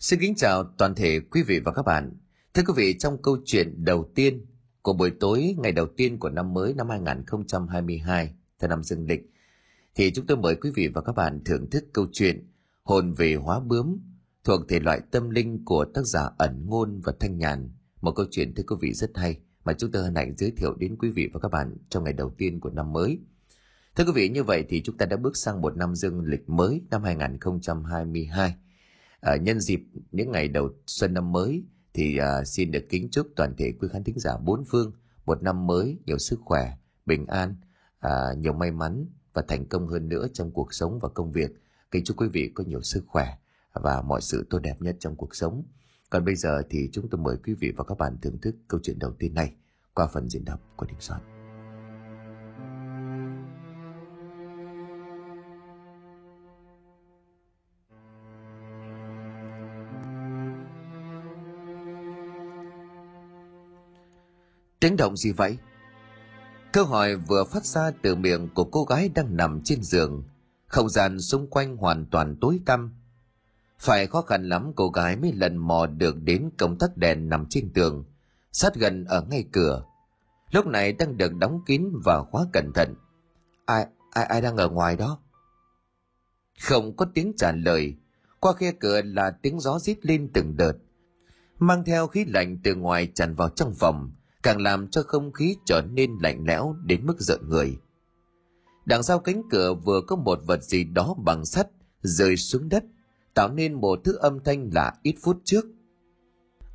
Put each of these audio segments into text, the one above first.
Xin kính chào toàn thể quý vị và các bạn. Thưa quý vị, trong câu chuyện đầu tiên của buổi tối ngày đầu tiên của năm mới năm 2022 theo năm dương lịch, thì chúng tôi mời quý vị và các bạn thưởng thức câu chuyện Hồn về hóa bướm thuộc thể loại tâm linh của tác giả ẩn ngôn và thanh nhàn. Một câu chuyện thưa quý vị rất hay mà chúng tôi hân hạnh giới thiệu đến quý vị và các bạn trong ngày đầu tiên của năm mới. Thưa quý vị, như vậy thì chúng ta đã bước sang một năm dương lịch mới năm 2022 À, nhân dịp những ngày đầu xuân năm mới thì à, xin được kính chúc toàn thể quý khán thính giả bốn phương một năm mới nhiều sức khỏe, bình an, à, nhiều may mắn và thành công hơn nữa trong cuộc sống và công việc. Kính chúc quý vị có nhiều sức khỏe và mọi sự tốt đẹp nhất trong cuộc sống. Còn bây giờ thì chúng tôi mời quý vị và các bạn thưởng thức câu chuyện đầu tiên này qua phần diễn đọc của Đình Soạn. Tiếng động gì vậy? Câu hỏi vừa phát ra từ miệng của cô gái đang nằm trên giường. Không gian xung quanh hoàn toàn tối tăm. Phải khó khăn lắm cô gái mới lần mò được đến công tắc đèn nằm trên tường, sát gần ở ngay cửa. Lúc này đang được đóng kín và khóa cẩn thận. Ai, ai, ai đang ở ngoài đó? Không có tiếng trả lời. Qua khe cửa là tiếng gió rít lên từng đợt. Mang theo khí lạnh từ ngoài tràn vào trong phòng, càng làm cho không khí trở nên lạnh lẽo đến mức giận người. Đằng sau cánh cửa vừa có một vật gì đó bằng sắt rơi xuống đất, tạo nên một thứ âm thanh lạ ít phút trước.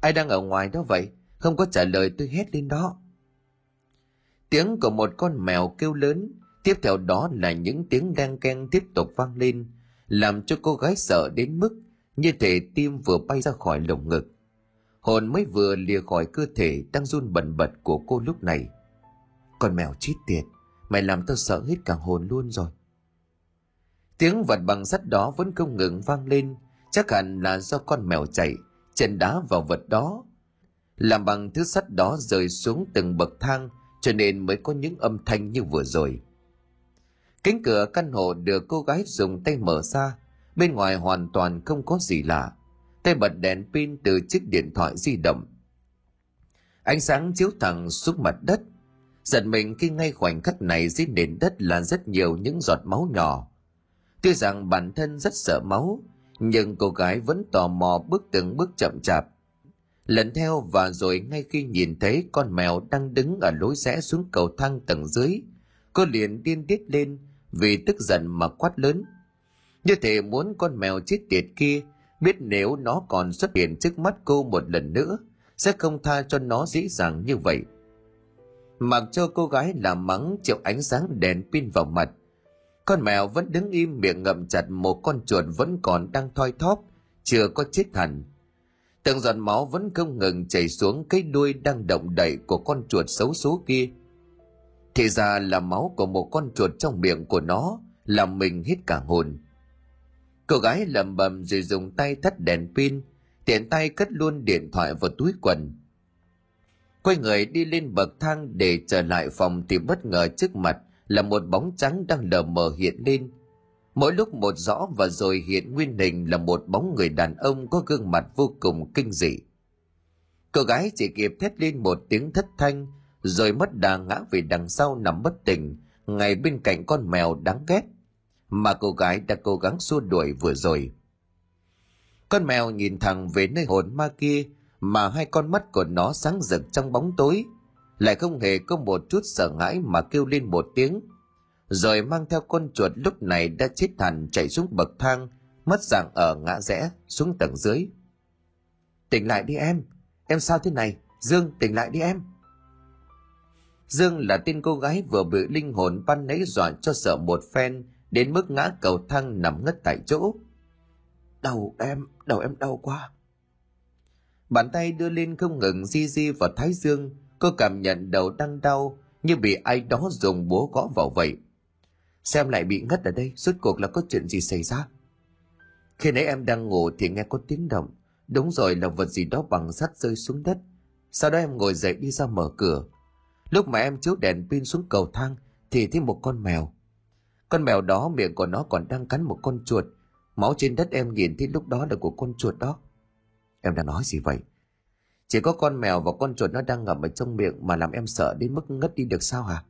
Ai đang ở ngoài đó vậy? Không có trả lời tôi hét lên đó. Tiếng của một con mèo kêu lớn, tiếp theo đó là những tiếng đen keng tiếp tục vang lên, làm cho cô gái sợ đến mức như thể tim vừa bay ra khỏi lồng ngực hồn mới vừa lìa khỏi cơ thể đang run bần bật của cô lúc này. Con mèo chít tiệt, mày làm tao sợ hết cả hồn luôn rồi. Tiếng vật bằng sắt đó vẫn không ngừng vang lên, chắc hẳn là do con mèo chạy, chân đá vào vật đó. Làm bằng thứ sắt đó rơi xuống từng bậc thang, cho nên mới có những âm thanh như vừa rồi. Cánh cửa căn hộ được cô gái dùng tay mở ra, bên ngoài hoàn toàn không có gì lạ tay bật đèn pin từ chiếc điện thoại di động. Ánh sáng chiếu thẳng xuống mặt đất, giật mình khi ngay khoảnh khắc này dưới nền đất là rất nhiều những giọt máu nhỏ. Tuy rằng bản thân rất sợ máu, nhưng cô gái vẫn tò mò bước từng bước chậm chạp. Lần theo và rồi ngay khi nhìn thấy con mèo đang đứng ở lối rẽ xuống cầu thang tầng dưới, cô liền điên tiết lên vì tức giận mà quát lớn. Như thể muốn con mèo chết tiệt kia biết nếu nó còn xuất hiện trước mắt cô một lần nữa, sẽ không tha cho nó dễ dàng như vậy. Mặc cho cô gái làm mắng chịu ánh sáng đèn pin vào mặt, con mèo vẫn đứng im miệng ngậm chặt một con chuột vẫn còn đang thoi thóp, chưa có chết hẳn. Từng giọt máu vẫn không ngừng chảy xuống cái đuôi đang động đậy của con chuột xấu số kia. Thì ra là máu của một con chuột trong miệng của nó, làm mình hít cả hồn. Cô gái lầm bầm rồi dùng tay thắt đèn pin, tiện tay cất luôn điện thoại vào túi quần. Quay người đi lên bậc thang để trở lại phòng thì bất ngờ trước mặt là một bóng trắng đang lờ mờ hiện lên. Mỗi lúc một rõ và rồi hiện nguyên hình là một bóng người đàn ông có gương mặt vô cùng kinh dị. Cô gái chỉ kịp thét lên một tiếng thất thanh, rồi mất đà ngã về đằng sau nằm bất tỉnh, ngay bên cạnh con mèo đáng ghét mà cô gái đã cố gắng xua đuổi vừa rồi. Con mèo nhìn thẳng về nơi hồn ma kia mà hai con mắt của nó sáng rực trong bóng tối, lại không hề có một chút sợ hãi mà kêu lên một tiếng, rồi mang theo con chuột lúc này đã chết hẳn chạy xuống bậc thang, mất dạng ở ngã rẽ xuống tầng dưới. Tỉnh lại đi em, em sao thế này? Dương, tỉnh lại đi em. Dương là tên cô gái vừa bị linh hồn ban nấy dọa cho sợ một phen đến mức ngã cầu thang nằm ngất tại chỗ. Đầu em, đầu em đau quá. Bàn tay đưa lên không ngừng di di vào thái dương, cô cảm nhận đầu đang đau như bị ai đó dùng búa gõ vào vậy. Xem lại bị ngất ở đây, suốt cuộc là có chuyện gì xảy ra? Khi nãy em đang ngủ thì nghe có tiếng động, đúng rồi là vật gì đó bằng sắt rơi xuống đất. Sau đó em ngồi dậy đi ra mở cửa. Lúc mà em chiếu đèn pin xuống cầu thang thì thấy một con mèo. Con mèo đó miệng của nó còn đang cắn một con chuột. Máu trên đất em nhìn thấy lúc đó là của con chuột đó. em đang nói gì vậy? Chỉ có con mèo và con chuột nó đang ngậm ở trong miệng mà làm em sợ đến mức ngất đi được sao hả?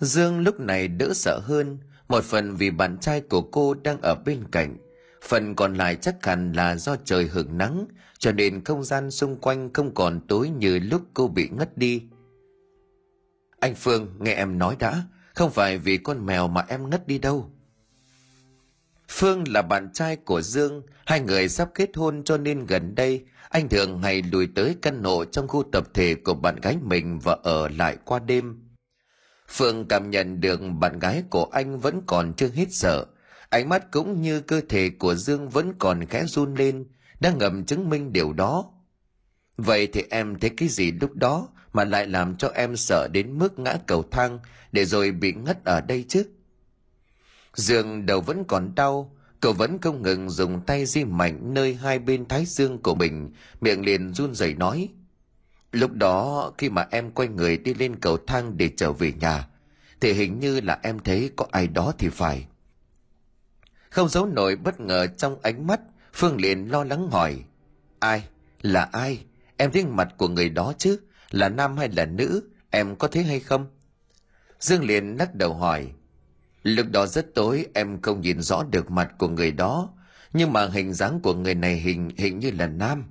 Dương lúc này đỡ sợ hơn, một phần vì bạn trai của cô đang ở bên cạnh, phần còn lại chắc hẳn là do trời hưởng nắng, cho nên không gian xung quanh không còn tối như lúc cô bị ngất đi. Anh Phương, nghe em nói đã, không phải vì con mèo mà em ngất đi đâu. Phương là bạn trai của Dương, hai người sắp kết hôn cho nên gần đây anh thường hay lùi tới căn hộ trong khu tập thể của bạn gái mình và ở lại qua đêm. Phương cảm nhận được bạn gái của anh vẫn còn chưa hết sợ, ánh mắt cũng như cơ thể của Dương vẫn còn khẽ run lên, đang ngầm chứng minh điều đó. Vậy thì em thấy cái gì lúc đó mà lại làm cho em sợ đến mức ngã cầu thang để rồi bị ngất ở đây chứ? Dương đầu vẫn còn đau, cậu vẫn không ngừng dùng tay di mạnh nơi hai bên thái dương của mình, miệng liền run rẩy nói. Lúc đó khi mà em quay người đi lên cầu thang để trở về nhà, thì hình như là em thấy có ai đó thì phải. Không giấu nổi bất ngờ trong ánh mắt, Phương liền lo lắng hỏi. Ai? Là ai? Em thấy mặt của người đó chứ? Là nam hay là nữ? Em có thấy hay không? Dương liền lắc đầu hỏi. Lúc đó rất tối em không nhìn rõ được mặt của người đó, nhưng mà hình dáng của người này hình hình như là nam.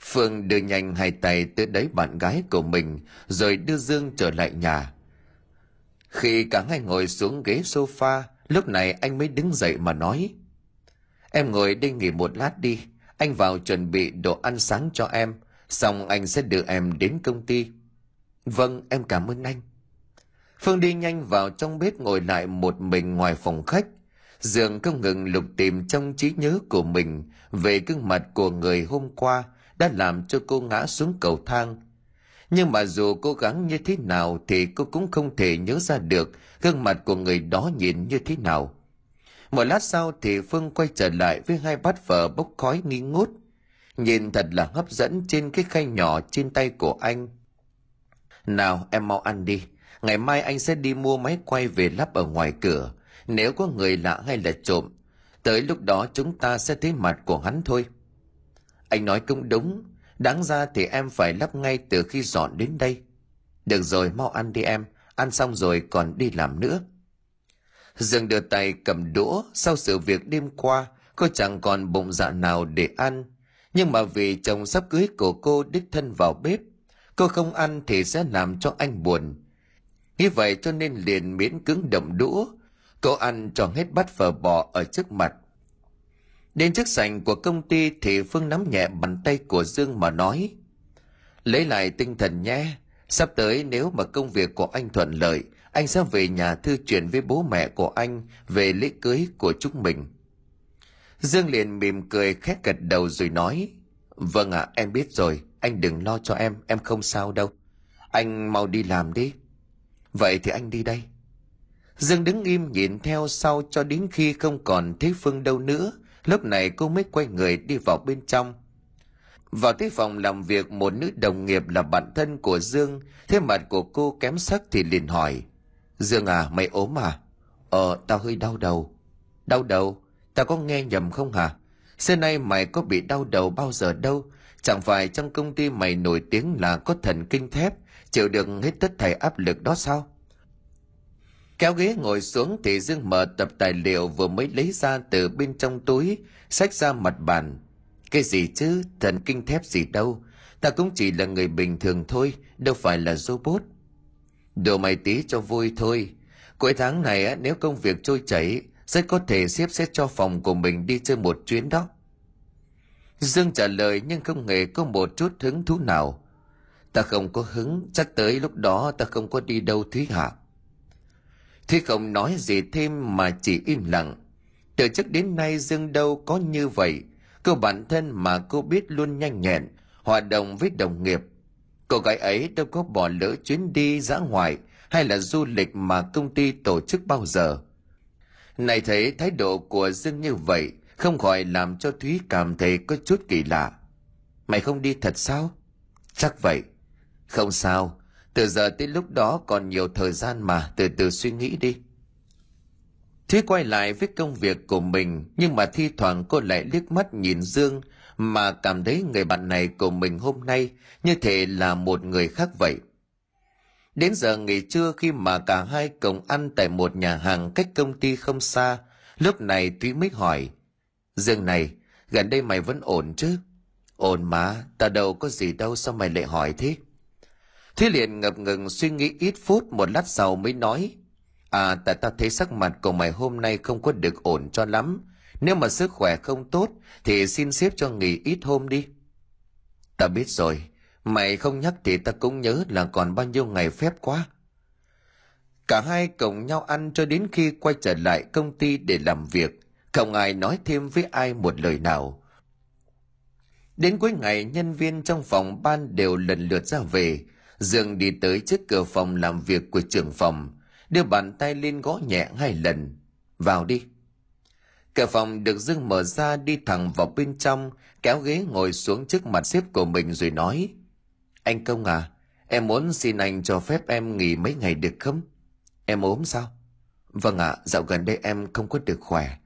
Phương đưa nhanh hai tay tới đấy bạn gái của mình rồi đưa Dương trở lại nhà. Khi cả hai ngồi xuống ghế sofa, lúc này anh mới đứng dậy mà nói. Em ngồi đây nghỉ một lát đi, anh vào chuẩn bị đồ ăn sáng cho em, xong anh sẽ đưa em đến công ty. Vâng, em cảm ơn anh. Phương đi nhanh vào trong bếp ngồi lại một mình ngoài phòng khách. Dương không ngừng lục tìm trong trí nhớ của mình về gương mặt của người hôm qua đã làm cho cô ngã xuống cầu thang. Nhưng mà dù cố gắng như thế nào thì cô cũng không thể nhớ ra được gương mặt của người đó nhìn như thế nào. Một lát sau thì Phương quay trở lại với hai bát phở bốc khói nghi ngút. Nhìn thật là hấp dẫn trên cái khay nhỏ trên tay của anh. Nào em mau ăn đi, ngày mai anh sẽ đi mua máy quay về lắp ở ngoài cửa. Nếu có người lạ hay là trộm, tới lúc đó chúng ta sẽ thấy mặt của hắn thôi. Anh nói cũng đúng, đáng ra thì em phải lắp ngay từ khi dọn đến đây. Được rồi, mau ăn đi em, ăn xong rồi còn đi làm nữa. Dương đưa tay cầm đũa, sau sự việc đêm qua, cô chẳng còn bụng dạ nào để ăn. Nhưng mà vì chồng sắp cưới của cô đích thân vào bếp, cô không ăn thì sẽ làm cho anh buồn. Như vậy cho nên liền miễn cứng đậm đũa, cậu ăn tròn hết bát phở bò ở trước mặt. Đến trước sảnh của công ty thì Phương nắm nhẹ bàn tay của Dương mà nói. Lấy lại tinh thần nhé, sắp tới nếu mà công việc của anh thuận lợi, anh sẽ về nhà thư chuyện với bố mẹ của anh về lễ cưới của chúng mình. Dương liền mỉm cười khét gật đầu rồi nói, Vâng ạ, em biết rồi, anh đừng lo cho em, em không sao đâu. Anh mau đi làm đi. Vậy thì anh đi đây. Dương đứng im nhìn theo sau cho đến khi không còn thấy Phương đâu nữa, lúc này cô mới quay người đi vào bên trong. Vào tới phòng làm việc một nữ đồng nghiệp là bạn thân của Dương, thế mặt của cô kém sắc thì liền hỏi. Dương à, mày ốm à? Ờ, tao hơi đau đầu. Đau đầu? Tao có nghe nhầm không hả? Xưa nay mày có bị đau đầu bao giờ đâu. Chẳng phải trong công ty mày nổi tiếng là có thần kinh thép, chịu đựng hết tất thảy áp lực đó sao? Kéo ghế ngồi xuống thì Dương mở tập tài liệu vừa mới lấy ra từ bên trong túi, xách ra mặt bàn. Cái gì chứ, thần kinh thép gì đâu. Ta cũng chỉ là người bình thường thôi, đâu phải là robot. Đồ mày tí cho vui thôi. Cuối tháng này á, nếu công việc trôi chảy, rất có thể xếp xếp cho phòng của mình đi chơi một chuyến đó. Dương trả lời nhưng không hề có một chút hứng thú nào. Ta không có hứng, chắc tới lúc đó ta không có đi đâu Thúy Hạ. Thúy không nói gì thêm mà chỉ im lặng. Từ trước đến nay Dương đâu có như vậy. Cô bản thân mà cô biết luôn nhanh nhẹn, hòa đồng với đồng nghiệp, Cô gái ấy đâu có bỏ lỡ chuyến đi dã ngoại hay là du lịch mà công ty tổ chức bao giờ. Này thấy thái độ của Dương như vậy, không khỏi làm cho Thúy cảm thấy có chút kỳ lạ. Mày không đi thật sao? Chắc vậy. Không sao, từ giờ tới lúc đó còn nhiều thời gian mà từ từ suy nghĩ đi. Thúy quay lại với công việc của mình, nhưng mà thi thoảng cô lại liếc mắt nhìn Dương mà cảm thấy người bạn này của mình hôm nay như thể là một người khác vậy. Đến giờ nghỉ trưa khi mà cả hai cùng ăn tại một nhà hàng cách công ty không xa, lúc này Thúy mới hỏi, Dương này, gần đây mày vẫn ổn chứ? Ổn mà, ta đâu có gì đâu sao mày lại hỏi thế? Thúy liền ngập ngừng suy nghĩ ít phút một lát sau mới nói, À tại ta thấy sắc mặt của mày hôm nay không có được ổn cho lắm. Nếu mà sức khỏe không tốt thì xin xếp cho nghỉ ít hôm đi. Ta biết rồi, mày không nhắc thì ta cũng nhớ là còn bao nhiêu ngày phép quá. Cả hai cùng nhau ăn cho đến khi quay trở lại công ty để làm việc. Không ai nói thêm với ai một lời nào. Đến cuối ngày, nhân viên trong phòng ban đều lần lượt ra về. Dương đi tới trước cửa phòng làm việc của trưởng phòng đưa bàn tay lên gõ nhẹ hai lần. Vào đi. Cửa phòng được dương mở ra đi thẳng vào bên trong, kéo ghế ngồi xuống trước mặt sếp của mình rồi nói. Anh Công à, em muốn xin anh cho phép em nghỉ mấy ngày được không? Em ốm sao? Vâng ạ, dạo gần đây em không có được khỏe.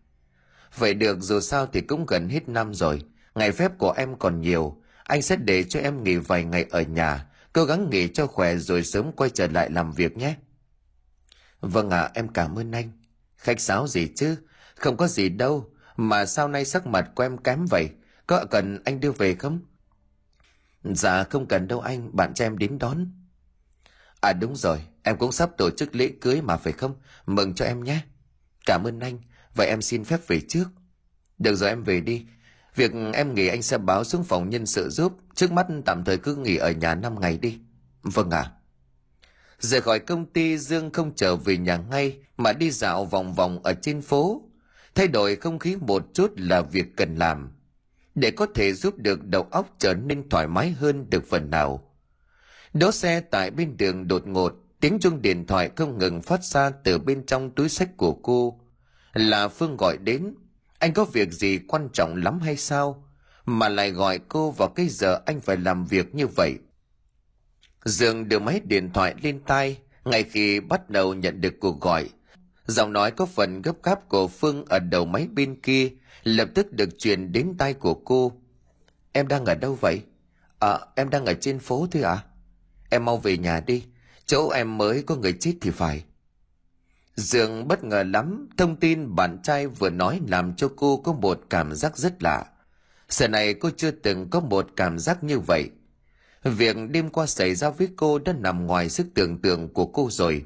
Vậy được dù sao thì cũng gần hết năm rồi, ngày phép của em còn nhiều, anh sẽ để cho em nghỉ vài ngày ở nhà, cố gắng nghỉ cho khỏe rồi sớm quay trở lại làm việc nhé. Vâng ạ, em cảm ơn anh. Khách sáo gì chứ? Không có gì đâu. Mà sao nay sắc mặt của em kém vậy? Có cần anh đưa về không? Dạ không cần đâu anh, bạn cho em đến đón. À đúng rồi, em cũng sắp tổ chức lễ cưới mà phải không? Mừng cho em nhé. Cảm ơn anh, vậy em xin phép về trước. Được rồi em về đi. Việc em nghỉ anh sẽ báo xuống phòng nhân sự giúp. Trước mắt tạm thời cứ nghỉ ở nhà 5 ngày đi. Vâng ạ. À. Rời khỏi công ty Dương không trở về nhà ngay mà đi dạo vòng vòng ở trên phố. Thay đổi không khí một chút là việc cần làm. Để có thể giúp được đầu óc trở nên thoải mái hơn được phần nào. Đỗ xe tại bên đường đột ngột, tiếng chuông điện thoại không ngừng phát ra từ bên trong túi sách của cô. Là Phương gọi đến. Anh có việc gì quan trọng lắm hay sao? Mà lại gọi cô vào cái giờ anh phải làm việc như vậy – Dương đưa máy điện thoại lên tai, ngay khi bắt đầu nhận được cuộc gọi. Giọng nói có phần gấp gáp của Phương ở đầu máy bên kia lập tức được truyền đến tai của cô. Em đang ở đâu vậy? À, em đang ở trên phố thôi ạ. À? Em mau về nhà đi, chỗ em mới có người chết thì phải. Dương bất ngờ lắm, thông tin bạn trai vừa nói làm cho cô có một cảm giác rất lạ. Giờ này cô chưa từng có một cảm giác như vậy. Việc đêm qua xảy ra với cô đã nằm ngoài sức tưởng tượng của cô rồi.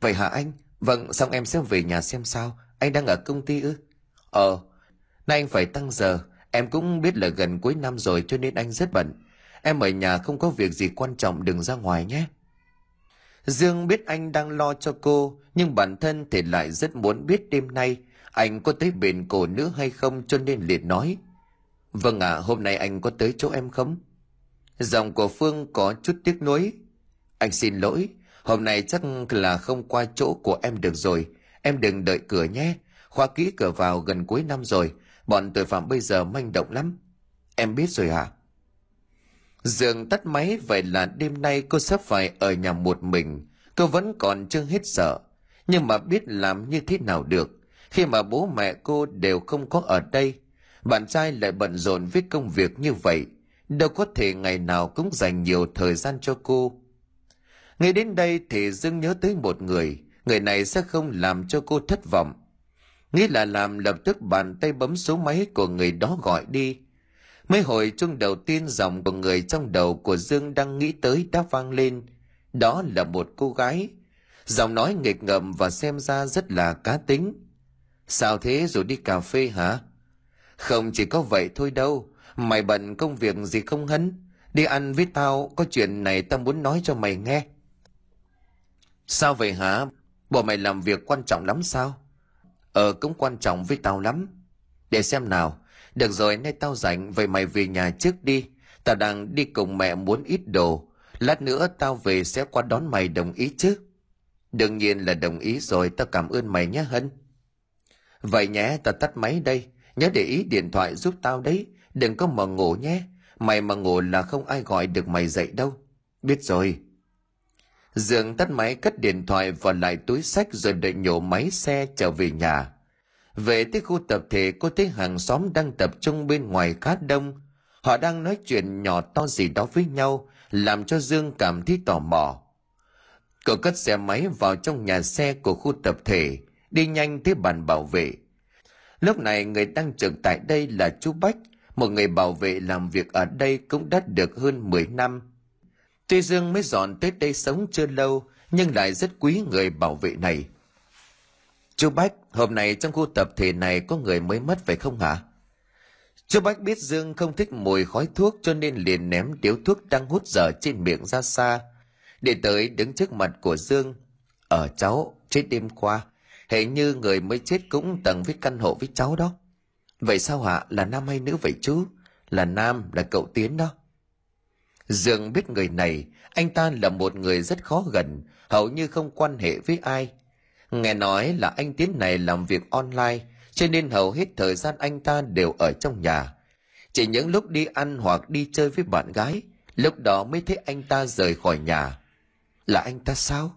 Vậy hả anh? Vâng, xong em sẽ về nhà xem sao. Anh đang ở công ty ư? Ờ, nay anh phải tăng giờ. Em cũng biết là gần cuối năm rồi cho nên anh rất bận. Em ở nhà không có việc gì quan trọng đừng ra ngoài nhé. Dương biết anh đang lo cho cô, nhưng bản thân thì lại rất muốn biết đêm nay anh có tới bên cổ nữ hay không cho nên liệt nói. Vâng ạ, à, hôm nay anh có tới chỗ em không? Giọng của Phương có chút tiếc nuối. Anh xin lỗi, hôm nay chắc là không qua chỗ của em được rồi. Em đừng đợi cửa nhé. Khóa kỹ cửa vào gần cuối năm rồi. Bọn tội phạm bây giờ manh động lắm. Em biết rồi à? Dương tắt máy vậy là đêm nay cô sắp phải ở nhà một mình. Cô vẫn còn chưa hết sợ. Nhưng mà biết làm như thế nào được. Khi mà bố mẹ cô đều không có ở đây. Bạn trai lại bận rộn với công việc như vậy đâu có thể ngày nào cũng dành nhiều thời gian cho cô. Ngay đến đây thì Dương nhớ tới một người, người này sẽ không làm cho cô thất vọng. Nghĩ là làm lập tức bàn tay bấm số máy của người đó gọi đi. Mấy hồi chung đầu tiên dòng của người trong đầu của Dương đang nghĩ tới đã vang lên. Đó là một cô gái. Giọng nói nghịch ngợm và xem ra rất là cá tính. Sao thế rồi đi cà phê hả? Không chỉ có vậy thôi đâu. Mày bận công việc gì không hấn? Đi ăn với tao, có chuyện này tao muốn nói cho mày nghe. Sao vậy hả? Bộ mày làm việc quan trọng lắm sao? Ờ, cũng quan trọng với tao lắm. Để xem nào. Được rồi, nay tao rảnh, vậy mày về nhà trước đi. Tao đang đi cùng mẹ muốn ít đồ. Lát nữa tao về sẽ qua đón mày đồng ý chứ? Đương nhiên là đồng ý rồi, tao cảm ơn mày nhé Hân. Vậy nhé, tao tắt máy đây. Nhớ để ý điện thoại giúp tao đấy. Đừng có mà ngủ nhé. Mày mà ngủ là không ai gọi được mày dậy đâu. Biết rồi. Dương tắt máy cất điện thoại vào lại túi sách rồi đợi nhổ máy xe trở về nhà. Về tới khu tập thể cô thấy hàng xóm đang tập trung bên ngoài khá đông. Họ đang nói chuyện nhỏ to gì đó với nhau, làm cho Dương cảm thấy tò mò. Cậu cất xe máy vào trong nhà xe của khu tập thể, đi nhanh tới bàn bảo vệ. Lúc này người đang trực tại đây là chú Bách, một người bảo vệ làm việc ở đây cũng đã được hơn 10 năm. Tuy Dương mới dọn tới đây sống chưa lâu, nhưng lại rất quý người bảo vệ này. Chú Bách, hôm nay trong khu tập thể này có người mới mất phải không hả? Chú Bách biết Dương không thích mùi khói thuốc cho nên liền ném điếu thuốc đang hút dở trên miệng ra xa. Để tới đứng trước mặt của Dương. Ở cháu, chết đêm qua, hệ như người mới chết cũng tầng với căn hộ với cháu đó. Vậy sao hả? Là nam hay nữ vậy chú? Là nam, là cậu Tiến đó. Dương biết người này, anh ta là một người rất khó gần, hầu như không quan hệ với ai. Nghe nói là anh Tiến này làm việc online, cho nên hầu hết thời gian anh ta đều ở trong nhà. Chỉ những lúc đi ăn hoặc đi chơi với bạn gái, lúc đó mới thấy anh ta rời khỏi nhà. Là anh ta sao?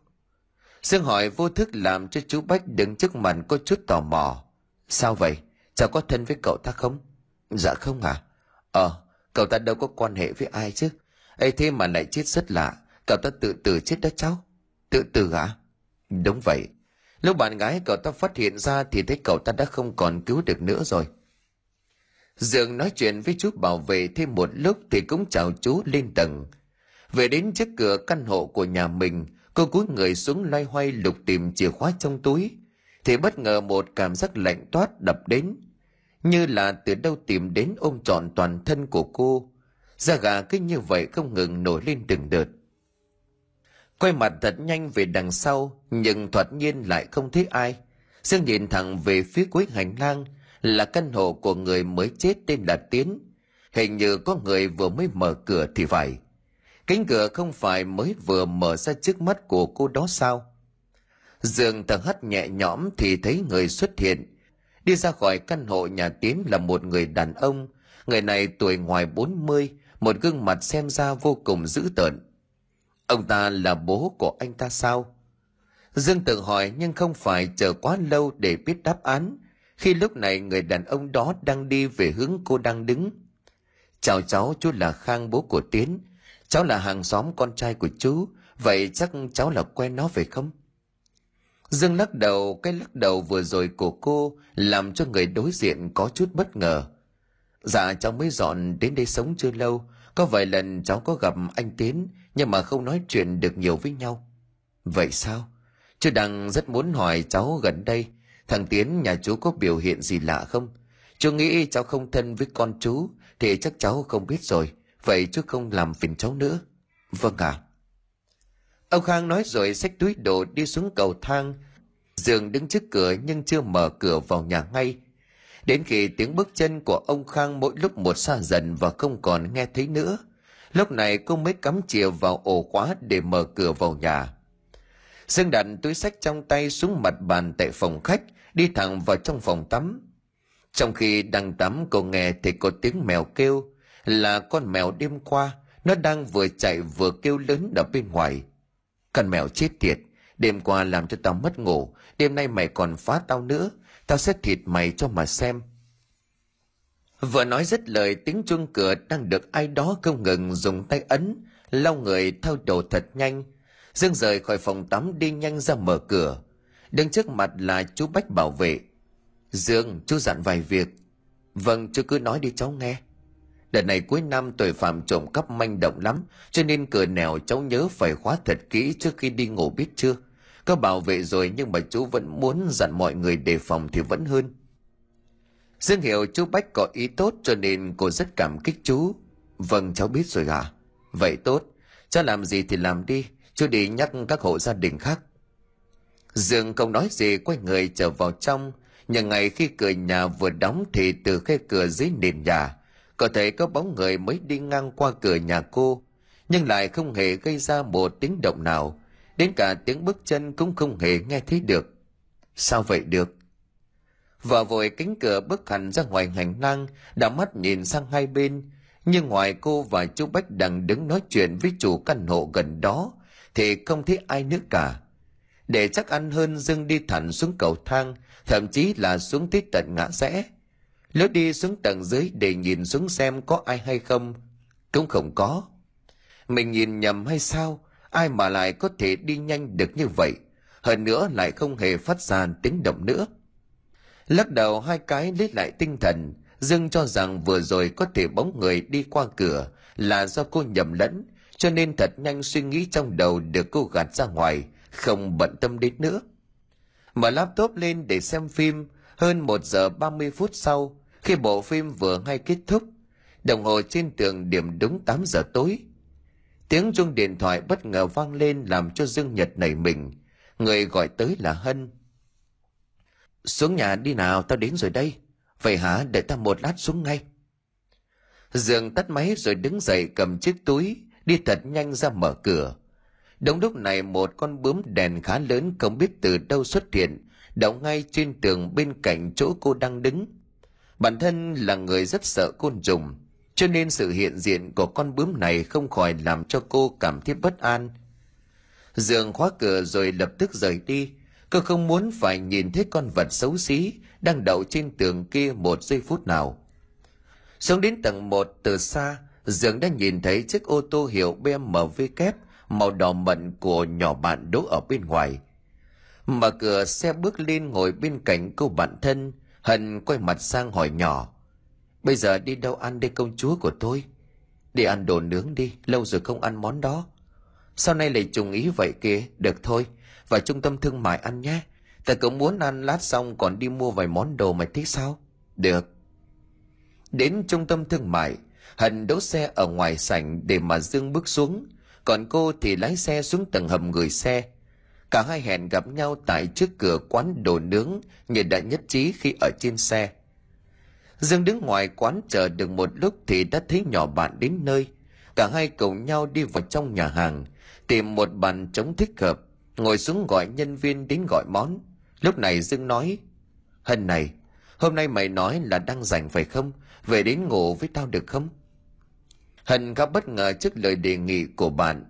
Dương hỏi vô thức làm cho chú Bách đứng trước mặt có chút tò mò. Sao vậy? Cháu có thân với cậu ta không? Dạ không à? Ờ, cậu ta đâu có quan hệ với ai chứ. ấy thế mà lại chết rất lạ. Cậu ta tự tử chết đó cháu. Tự tử à? Đúng vậy. Lúc bạn gái cậu ta phát hiện ra thì thấy cậu ta đã không còn cứu được nữa rồi. dường nói chuyện với chú bảo vệ thêm một lúc thì cũng chào chú lên tầng. Về đến trước cửa căn hộ của nhà mình, cô cúi người xuống loay hoay lục tìm chìa khóa trong túi thì bất ngờ một cảm giác lạnh toát đập đến như là từ đâu tìm đến ôm trọn toàn thân của cô da gà cứ như vậy không ngừng nổi lên từng đợt quay mặt thật nhanh về đằng sau nhưng thoạt nhiên lại không thấy ai dương nhìn thẳng về phía cuối hành lang là căn hộ của người mới chết tên là tiến hình như có người vừa mới mở cửa thì phải cánh cửa không phải mới vừa mở ra trước mắt của cô đó sao Dương thở hắt nhẹ nhõm thì thấy người xuất hiện. Đi ra khỏi căn hộ nhà Tiến là một người đàn ông. Người này tuổi ngoài 40, một gương mặt xem ra vô cùng dữ tợn. Ông ta là bố của anh ta sao? Dương tự hỏi nhưng không phải chờ quá lâu để biết đáp án. Khi lúc này người đàn ông đó đang đi về hướng cô đang đứng. Chào cháu, chú là Khang bố của Tiến. Cháu là hàng xóm con trai của chú. Vậy chắc cháu là quen nó phải không? Dương lắc đầu, cái lắc đầu vừa rồi của cô làm cho người đối diện có chút bất ngờ. Dạ cháu mới dọn đến đây sống chưa lâu, có vài lần cháu có gặp anh Tiến nhưng mà không nói chuyện được nhiều với nhau. Vậy sao? Chú Đăng rất muốn hỏi cháu gần đây, thằng Tiến nhà chú có biểu hiện gì lạ không? Chú nghĩ cháu không thân với con chú thì chắc cháu không biết rồi, vậy chú không làm phiền cháu nữa. Vâng ạ. À. Ông Khang nói rồi xách túi đồ đi xuống cầu thang. Dường đứng trước cửa nhưng chưa mở cửa vào nhà ngay. Đến khi tiếng bước chân của ông Khang mỗi lúc một xa dần và không còn nghe thấy nữa. Lúc này cô mới cắm chìa vào ổ khóa để mở cửa vào nhà. Dương đặt túi sách trong tay xuống mặt bàn tại phòng khách, đi thẳng vào trong phòng tắm. Trong khi đang tắm cô nghe thì có tiếng mèo kêu, là con mèo đêm qua, nó đang vừa chạy vừa kêu lớn ở bên ngoài. Con mèo chết tiệt, đêm qua làm cho tao mất ngủ, đêm nay mày còn phá tao nữa, tao sẽ thịt mày cho mà xem. Vừa nói dứt lời tiếng chuông cửa đang được ai đó không ngừng dùng tay ấn, lau người thao đồ thật nhanh. Dương rời khỏi phòng tắm đi nhanh ra mở cửa. Đứng trước mặt là chú Bách bảo vệ. Dương, chú dặn vài việc. Vâng, chú cứ nói đi cháu nghe. Đợt này cuối năm tội phạm trộm cắp manh động lắm, cho nên cửa nẻo cháu nhớ phải khóa thật kỹ trước khi đi ngủ biết chưa. Có bảo vệ rồi nhưng mà chú vẫn muốn dặn mọi người đề phòng thì vẫn hơn. Dương hiểu chú Bách có ý tốt cho nên cô rất cảm kích chú. Vâng cháu biết rồi à. Vậy tốt, cháu làm gì thì làm đi, chú đi nhắc các hộ gia đình khác. Dương không nói gì quay người trở vào trong, nhưng ngày khi cửa nhà vừa đóng thì từ khe cửa dưới nền nhà, có thể có bóng người mới đi ngang qua cửa nhà cô, nhưng lại không hề gây ra một tiếng động nào, đến cả tiếng bước chân cũng không hề nghe thấy được. Sao vậy được? Vợ vội cánh cửa bước hẳn ra ngoài hành lang, đã mắt nhìn sang hai bên, nhưng ngoài cô và chú Bách đang đứng nói chuyện với chủ căn hộ gần đó, thì không thấy ai nữa cả. Để chắc ăn hơn dương đi thẳng xuống cầu thang thậm chí là xuống tới tận ngã rẽ. Lối đi xuống tầng dưới để nhìn xuống xem có ai hay không. Cũng không có. Mình nhìn nhầm hay sao? Ai mà lại có thể đi nhanh được như vậy? Hơn nữa lại không hề phát ra tiếng động nữa. Lắc đầu hai cái lấy lại tinh thần dương cho rằng vừa rồi có thể bóng người đi qua cửa là do cô nhầm lẫn, cho nên thật nhanh suy nghĩ trong đầu được cô gạt ra ngoài, không bận tâm đến nữa. Mở laptop lên để xem phim, hơn một giờ ba mươi phút sau, khi bộ phim vừa hay kết thúc, đồng hồ trên tường điểm đúng tám giờ tối tiếng chuông điện thoại bất ngờ vang lên làm cho dương nhật nảy mình. Người gọi tới là hân. Xuống nhà đi nào, tao đến rồi đây. Vậy hả? Để tao một lát xuống ngay. Dương tắt máy rồi đứng dậy cầm chiếc túi, đi thật nhanh ra mở cửa. Đúng lúc này một con bướm đèn khá lớn không biết từ đâu xuất hiện, đậu ngay trên tường bên cạnh chỗ cô đang đứng. Bản thân là người rất sợ côn trùng cho nên sự hiện diện của con bướm này không khỏi làm cho cô cảm thấy bất an. Dường khóa cửa rồi lập tức rời đi. Cô không muốn phải nhìn thấy con vật xấu xí đang đậu trên tường kia một giây phút nào. Xuống đến tầng một, từ xa dường đã nhìn thấy chiếc ô tô hiệu bmw kép màu đỏ mận của nhỏ bạn đỗ ở bên ngoài. Mở cửa, xe bước lên ngồi bên cạnh cô bạn thân, hân quay mặt sang hỏi nhỏ bây giờ đi đâu ăn đây công chúa của tôi? Đi ăn đồ nướng đi, lâu rồi không ăn món đó. Sau này lại trùng ý vậy kìa? Được thôi, vào trung tâm thương mại ăn nhé. Ta cũng muốn ăn, lát xong còn đi mua vài món đồ mày thích sao? Được. Đến trung tâm thương mại, Hận đỗ xe ở ngoài sảnh để mà dương bước xuống. Còn cô thì lái xe xuống tầng hầm gửi xe. Cả hai hẹn gặp nhau tại trước cửa quán đồ nướng như đã nhất trí khi ở trên xe dương đứng ngoài quán chờ được một lúc thì đã thấy nhỏ bạn đến nơi. Cả hai cùng nhau đi vào trong nhà hàng, tìm một bàn trống thích hợp, ngồi xuống gọi nhân viên đến gọi món. Lúc này dương nói, hân này, hôm nay mày nói là đang rảnh phải không? Về đến ngủ với tao được không? Hân khá bất ngờ trước lời đề nghị của bạn.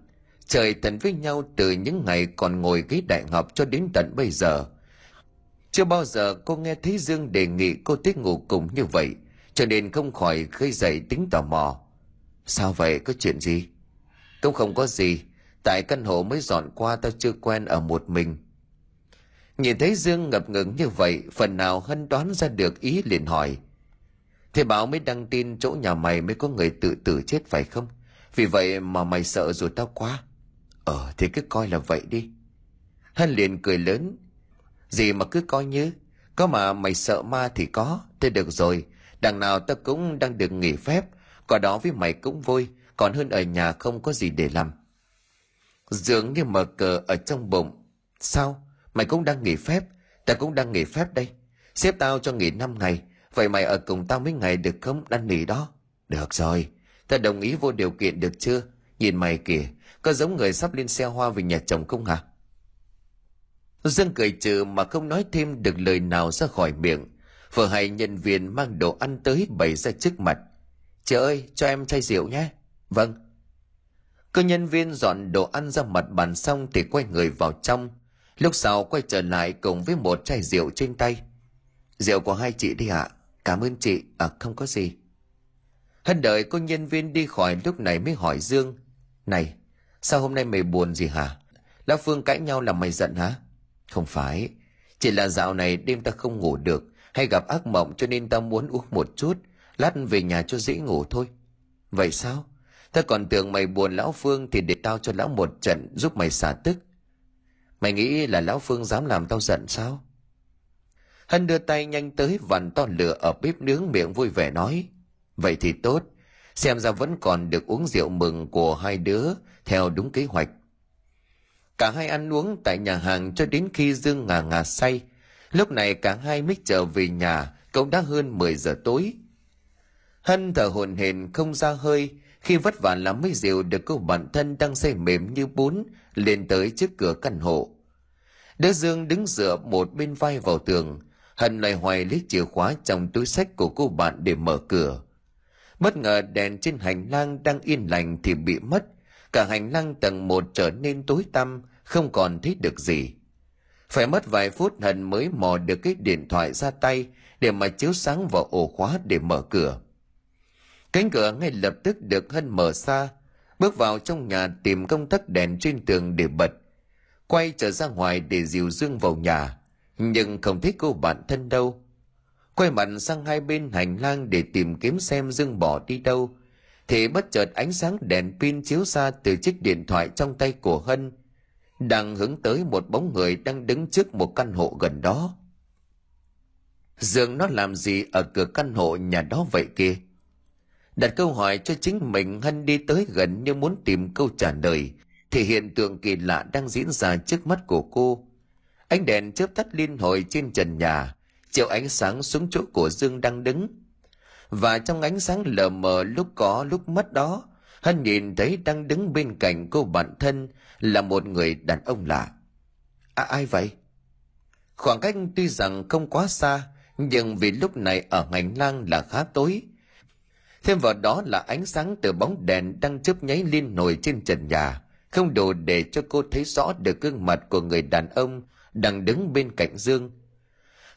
Trời tận với nhau từ những ngày còn ngồi ghế đại học cho đến tận bây giờ chưa bao giờ cô nghe thấy dương đề nghị cô thích ngủ cùng như vậy, cho nên không khỏi khơi dậy tính tò mò. Sao vậy? Có chuyện gì? Cũng không có gì. Tại căn hộ mới dọn qua tao chưa quen ở một mình. Nhìn thấy dương ngập ngừng như vậy, phần nào hân đoán ra được ý liền hỏi. Thế báo mới đăng tin chỗ nhà mày mới có người tự tử chết phải không? Vì vậy mà mày sợ rồi tao quá. Ờ thì cứ coi là vậy đi. Hân liền cười lớn gì mà cứ coi như. Có mà mày sợ ma thì có, thế được rồi. Đằng nào tao cũng đang được nghỉ phép. Có đó với mày cũng vui, còn hơn ở nhà không có gì để làm. Dường như mở cờ ở trong bụng. Sao? Mày cũng đang nghỉ phép. Tao cũng đang nghỉ phép đây. Xếp tao cho nghỉ năm ngày. Vậy mày ở cùng tao mấy ngày được không? Đang nghỉ đó. Được rồi. Ta đồng ý vô điều kiện được chưa? Nhìn mày kìa. Có giống người sắp lên xe hoa về nhà chồng không hả? Dương cười trừ mà không nói thêm được lời nào ra khỏi miệng. Vừa hay nhân viên mang đồ ăn tới bày ra trước mặt. Chị ơi, cho em chai rượu nhé. Vâng. Cơ nhân viên dọn đồ ăn ra mặt bàn xong thì quay người vào trong. Lúc sau quay trở lại cùng với một chai rượu trên tay. Rượu của hai chị đi ạ. Cảm ơn chị. À không có gì. Hân đợi cô nhân viên đi khỏi lúc này mới hỏi dương. Này, sao hôm nay mày buồn gì hả? Lão phương cãi nhau là mày giận hả? Không phải. Chỉ là dạo này đêm ta không ngủ được, hay gặp ác mộng cho nên ta muốn uống một chút, lát về nhà cho dễ ngủ thôi. Vậy sao? Ta còn tưởng mày buồn lão phương thì để tao cho lão một trận giúp mày xả tức. Mày nghĩ là lão phương dám làm tao giận sao? Hân đưa tay nhanh tới vằn to lửa ở bếp nướng miệng vui vẻ nói, vậy thì tốt, xem ra vẫn còn được uống rượu mừng của hai đứa theo đúng kế hoạch cả hai ăn uống tại nhà hàng cho đến khi dương ngà ngà say. Lúc này cả hai mới trở về nhà, cũng đã hơn 10 giờ tối. Hân thở hồn hển không ra hơi, khi vất vả lắm mới dịu được cô bạn thân đang say mềm như bún lên tới trước cửa căn hộ. Đứa dương đứng dựa một bên vai vào tường, hân lại hoài lấy chìa khóa trong túi sách của cô bạn để mở cửa. Bất ngờ đèn trên hành lang đang yên lành thì bị mất, cả hành lang tầng một trở nên tối tăm không còn thấy được gì. Phải mất vài phút hân mới mò được cái điện thoại ra tay để mà chiếu sáng vào ổ khóa để mở cửa. Cánh cửa ngay lập tức được hân mở ra, bước vào trong nhà tìm công tắc đèn trên tường để bật. Quay trở ra ngoài để dìu dương vào nhà, nhưng không thấy cô bạn thân đâu. Quay mặt sang hai bên hành lang để tìm kiếm xem dương bỏ đi đâu, thì bất chợt ánh sáng đèn pin chiếu ra từ chiếc điện thoại trong tay của hân đang hướng tới một bóng người đang đứng trước một căn hộ gần đó. Dương nó làm gì ở cửa căn hộ nhà đó vậy kia? Đặt câu hỏi cho chính mình hân đi tới gần như muốn tìm câu trả lời, thì hiện tượng kỳ lạ đang diễn ra trước mắt của cô. Ánh đèn chớp tắt liên hồi trên trần nhà, chiếu ánh sáng xuống chỗ của dương đang đứng. Và trong ánh sáng lờ mờ lúc có lúc mất đó hân nhìn thấy đang đứng bên cạnh cô bạn thân là một người đàn ông lạ. À, ai vậy? Khoảng cách tuy rằng không quá xa nhưng vì lúc này ở hành lang là khá tối. Thêm vào đó là ánh sáng từ bóng đèn đang chớp nháy liên nổi trên trần nhà không đủ để cho cô thấy rõ được gương mặt của người đàn ông đang đứng bên cạnh dương.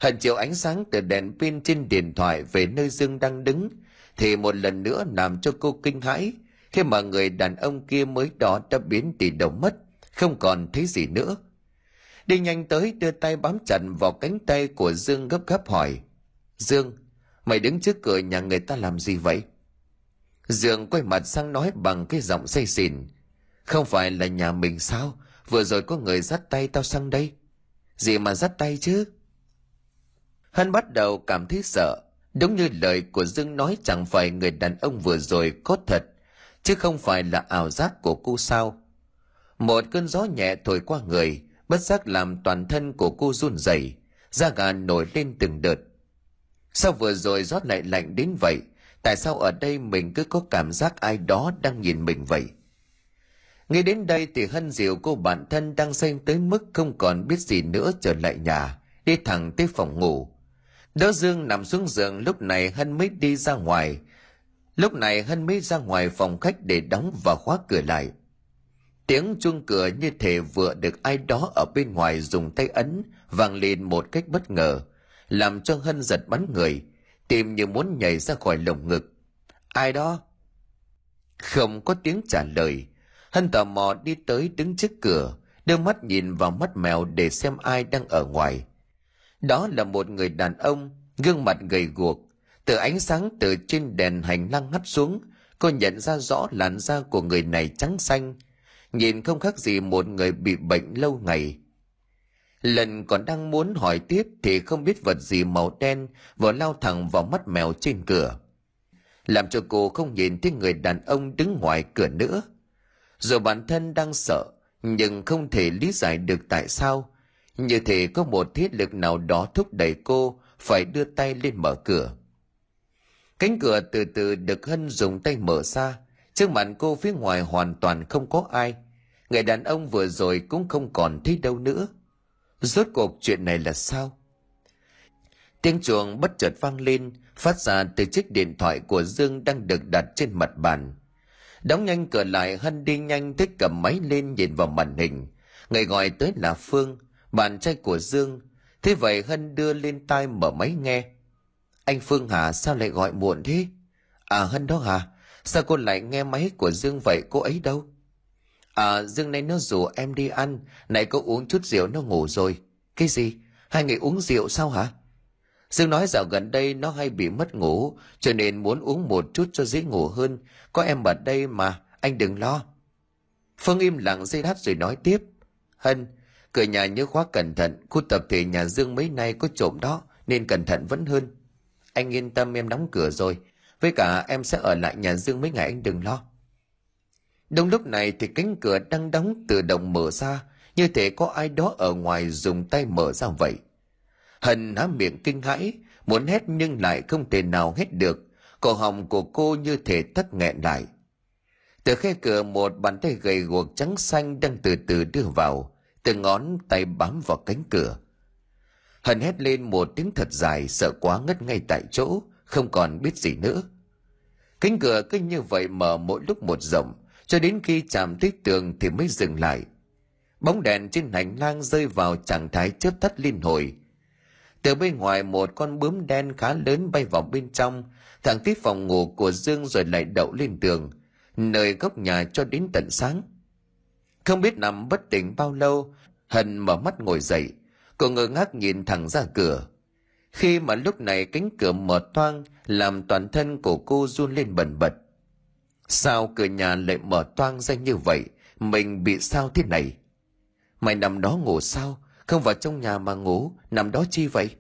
Hận chiều ánh sáng từ đèn pin trên điện thoại về nơi dương đang đứng thì một lần nữa làm cho cô kinh hãi khi mà người đàn ông kia mới đó đã biến tỷ đầu mất, không còn thấy gì nữa. Đi nhanh tới đưa tay bám chặt vào cánh tay của dương gấp gáp hỏi, dương, mày đứng trước cửa nhà người ta làm gì vậy? Dương quay mặt sang nói bằng cái giọng say xỉn, không phải là nhà mình sao? Vừa rồi có người dắt tay tao sang đây. Gì mà dắt tay chứ? Hân bắt đầu cảm thấy sợ, đúng như lời của dương nói chẳng phải người đàn ông vừa rồi có thật chứ không phải là ảo giác của cô sao một cơn gió nhẹ thổi qua người bất giác làm toàn thân của cô run rẩy da gà nổi lên từng đợt sao vừa rồi gió lại lạnh đến vậy tại sao ở đây mình cứ có cảm giác ai đó đang nhìn mình vậy Nghĩ đến đây thì hân diệu cô bạn thân đang say tới mức không còn biết gì nữa trở lại nhà, đi thẳng tới phòng ngủ. Đỡ Dương nằm xuống giường lúc này hân mới đi ra ngoài. Lúc này hân mới ra ngoài phòng khách để đóng và khóa cửa lại. Tiếng chuông cửa như thể vừa được ai đó ở bên ngoài dùng tay ấn vang lên một cách bất ngờ, làm cho hân giật bắn người, tìm như muốn nhảy ra khỏi lồng ngực. Ai đó? Không có tiếng trả lời, Hân tò mò đi tới đứng trước cửa, đưa mắt nhìn vào mắt mèo để xem ai đang ở ngoài. Đó là một người đàn ông, gương mặt gầy guộc. Từ ánh sáng từ trên đèn hành lang hắt xuống, cô nhận ra rõ làn da của người này trắng xanh, nhìn không khác gì một người bị bệnh lâu ngày. Lần còn đang muốn hỏi tiếp thì không biết vật gì màu đen vừa lao thẳng vào mắt mèo trên cửa. Làm cho cô không nhìn thấy người đàn ông đứng ngoài cửa nữa – rồi bản thân đang sợ nhưng không thể lý giải được tại sao như thể có một thiết lực nào đó thúc đẩy cô phải đưa tay lên mở cửa cánh cửa từ từ được hân dùng tay mở ra. Trước mặt cô phía ngoài hoàn toàn không có ai. Người đàn ông vừa rồi cũng không còn thấy đâu nữa. Rốt cuộc chuyện này là sao? Tiếng chuồng bất chợt vang lên, phát ra từ chiếc điện thoại của dương đang được đặt trên mặt bàn. Đóng nhanh cửa lại, hân đi nhanh thích cầm máy lên nhìn vào màn hình. Người gọi tới là phương, bạn trai của dương. Thế vậy hân đưa lên tai mở máy nghe anh phương hả sao lại gọi muộn thế? À hân đó hả? Sao cô lại nghe máy của dương vậy? Cô ấy đâu? À dương nay nó rủ em đi ăn. Này có uống chút rượu nó ngủ rồi. Cái gì? Hai người uống rượu sao hả? Dương nói dạo gần đây nó hay bị mất ngủ, cho nên muốn uống một chút cho dễ ngủ hơn. Có em ở đây mà, anh đừng lo. Phương im lặng dây đáp rồi nói tiếp. Hân, cửa nhà nhớ khóa cẩn thận, khu tập thể nhà Dương mấy nay có trộm đó, nên cẩn thận vẫn hơn. Anh yên tâm em đóng cửa rồi, với cả em sẽ ở lại nhà Dương mấy ngày anh đừng lo. Đông lúc này thì cánh cửa đang đóng tự động mở ra, như thể có ai đó ở ngoài dùng tay mở ra vậy. Hân há miệng kinh hãi, muốn hét nhưng lại không thể nào hét được. Cổ họng của cô như thể thất nghẹn lại. Từ khe cửa một bàn tay gầy guộc trắng xanh đang từ từ đưa vào, từ ngón tay bám vào cánh cửa. Hân hét lên một tiếng thật dài, sợ quá ngất ngay tại chỗ, không còn biết gì nữa. Cánh cửa cứ như vậy mở mỗi lúc một rộng, cho đến khi chạm tới tường thì mới dừng lại. Bóng đèn trên hành lang rơi vào trạng thái chớp tắt liên hồi. Từ bên ngoài một con bướm đen khá lớn bay vào bên trong thẳng tới phòng ngủ của dương rồi lại đậu lên tường nơi góc nhà cho đến tận sáng. Không biết nằm bất tỉnh bao lâu hân mở mắt ngồi dậy cô ngơ ngác nhìn thẳng ra cửa. Khi mà lúc này cánh cửa mở toang, làm toàn thân của cô run lên bần bật. Sao cửa nhà lại mở toang ra như vậy? Mình bị sao thế này? Mày nằm đó ngủ sao? Không vào trong nhà mà ngủ, nằm đó chi vậy?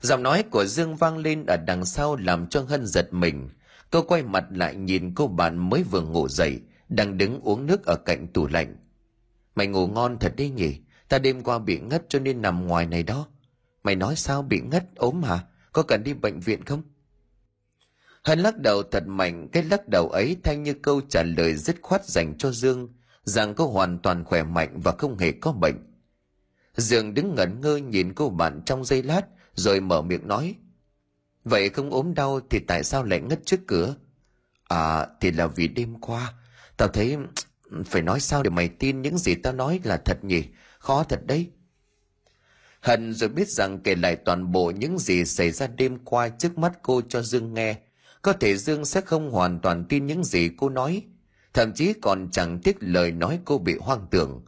Giọng nói của dương vang lên ở đằng sau làm cho hân giật mình. Cô quay mặt lại nhìn cô bạn mới vừa ngủ dậy, đang đứng uống nước ở cạnh tủ lạnh. Mày ngủ ngon thật đấy nhỉ? Ta đêm qua bị ngất cho nên nằm ngoài này đó. Mày nói sao bị ngất ốm hả? Có cần đi bệnh viện không? Hân lắc đầu thật mạnh, cái lắc đầu ấy thanh như câu trả lời dứt khoát dành cho dương, rằng cô hoàn toàn khỏe mạnh và không hề có bệnh. Dương đứng ngẩn ngơ nhìn cô bạn trong giây lát, rồi mở miệng nói, vậy không ốm đau thì tại sao lại ngất trước cửa? À thì là vì đêm qua. Tao thấy, phải nói sao để mày tin những gì tao nói là thật nhỉ? Khó thật đấy. Hận rồi biết rằng kể lại toàn bộ những gì xảy ra đêm qua trước mắt cô cho dương nghe, có thể dương sẽ không hoàn toàn tin những gì cô nói, thậm chí còn chẳng tiếc lời nói cô bị hoang tưởng.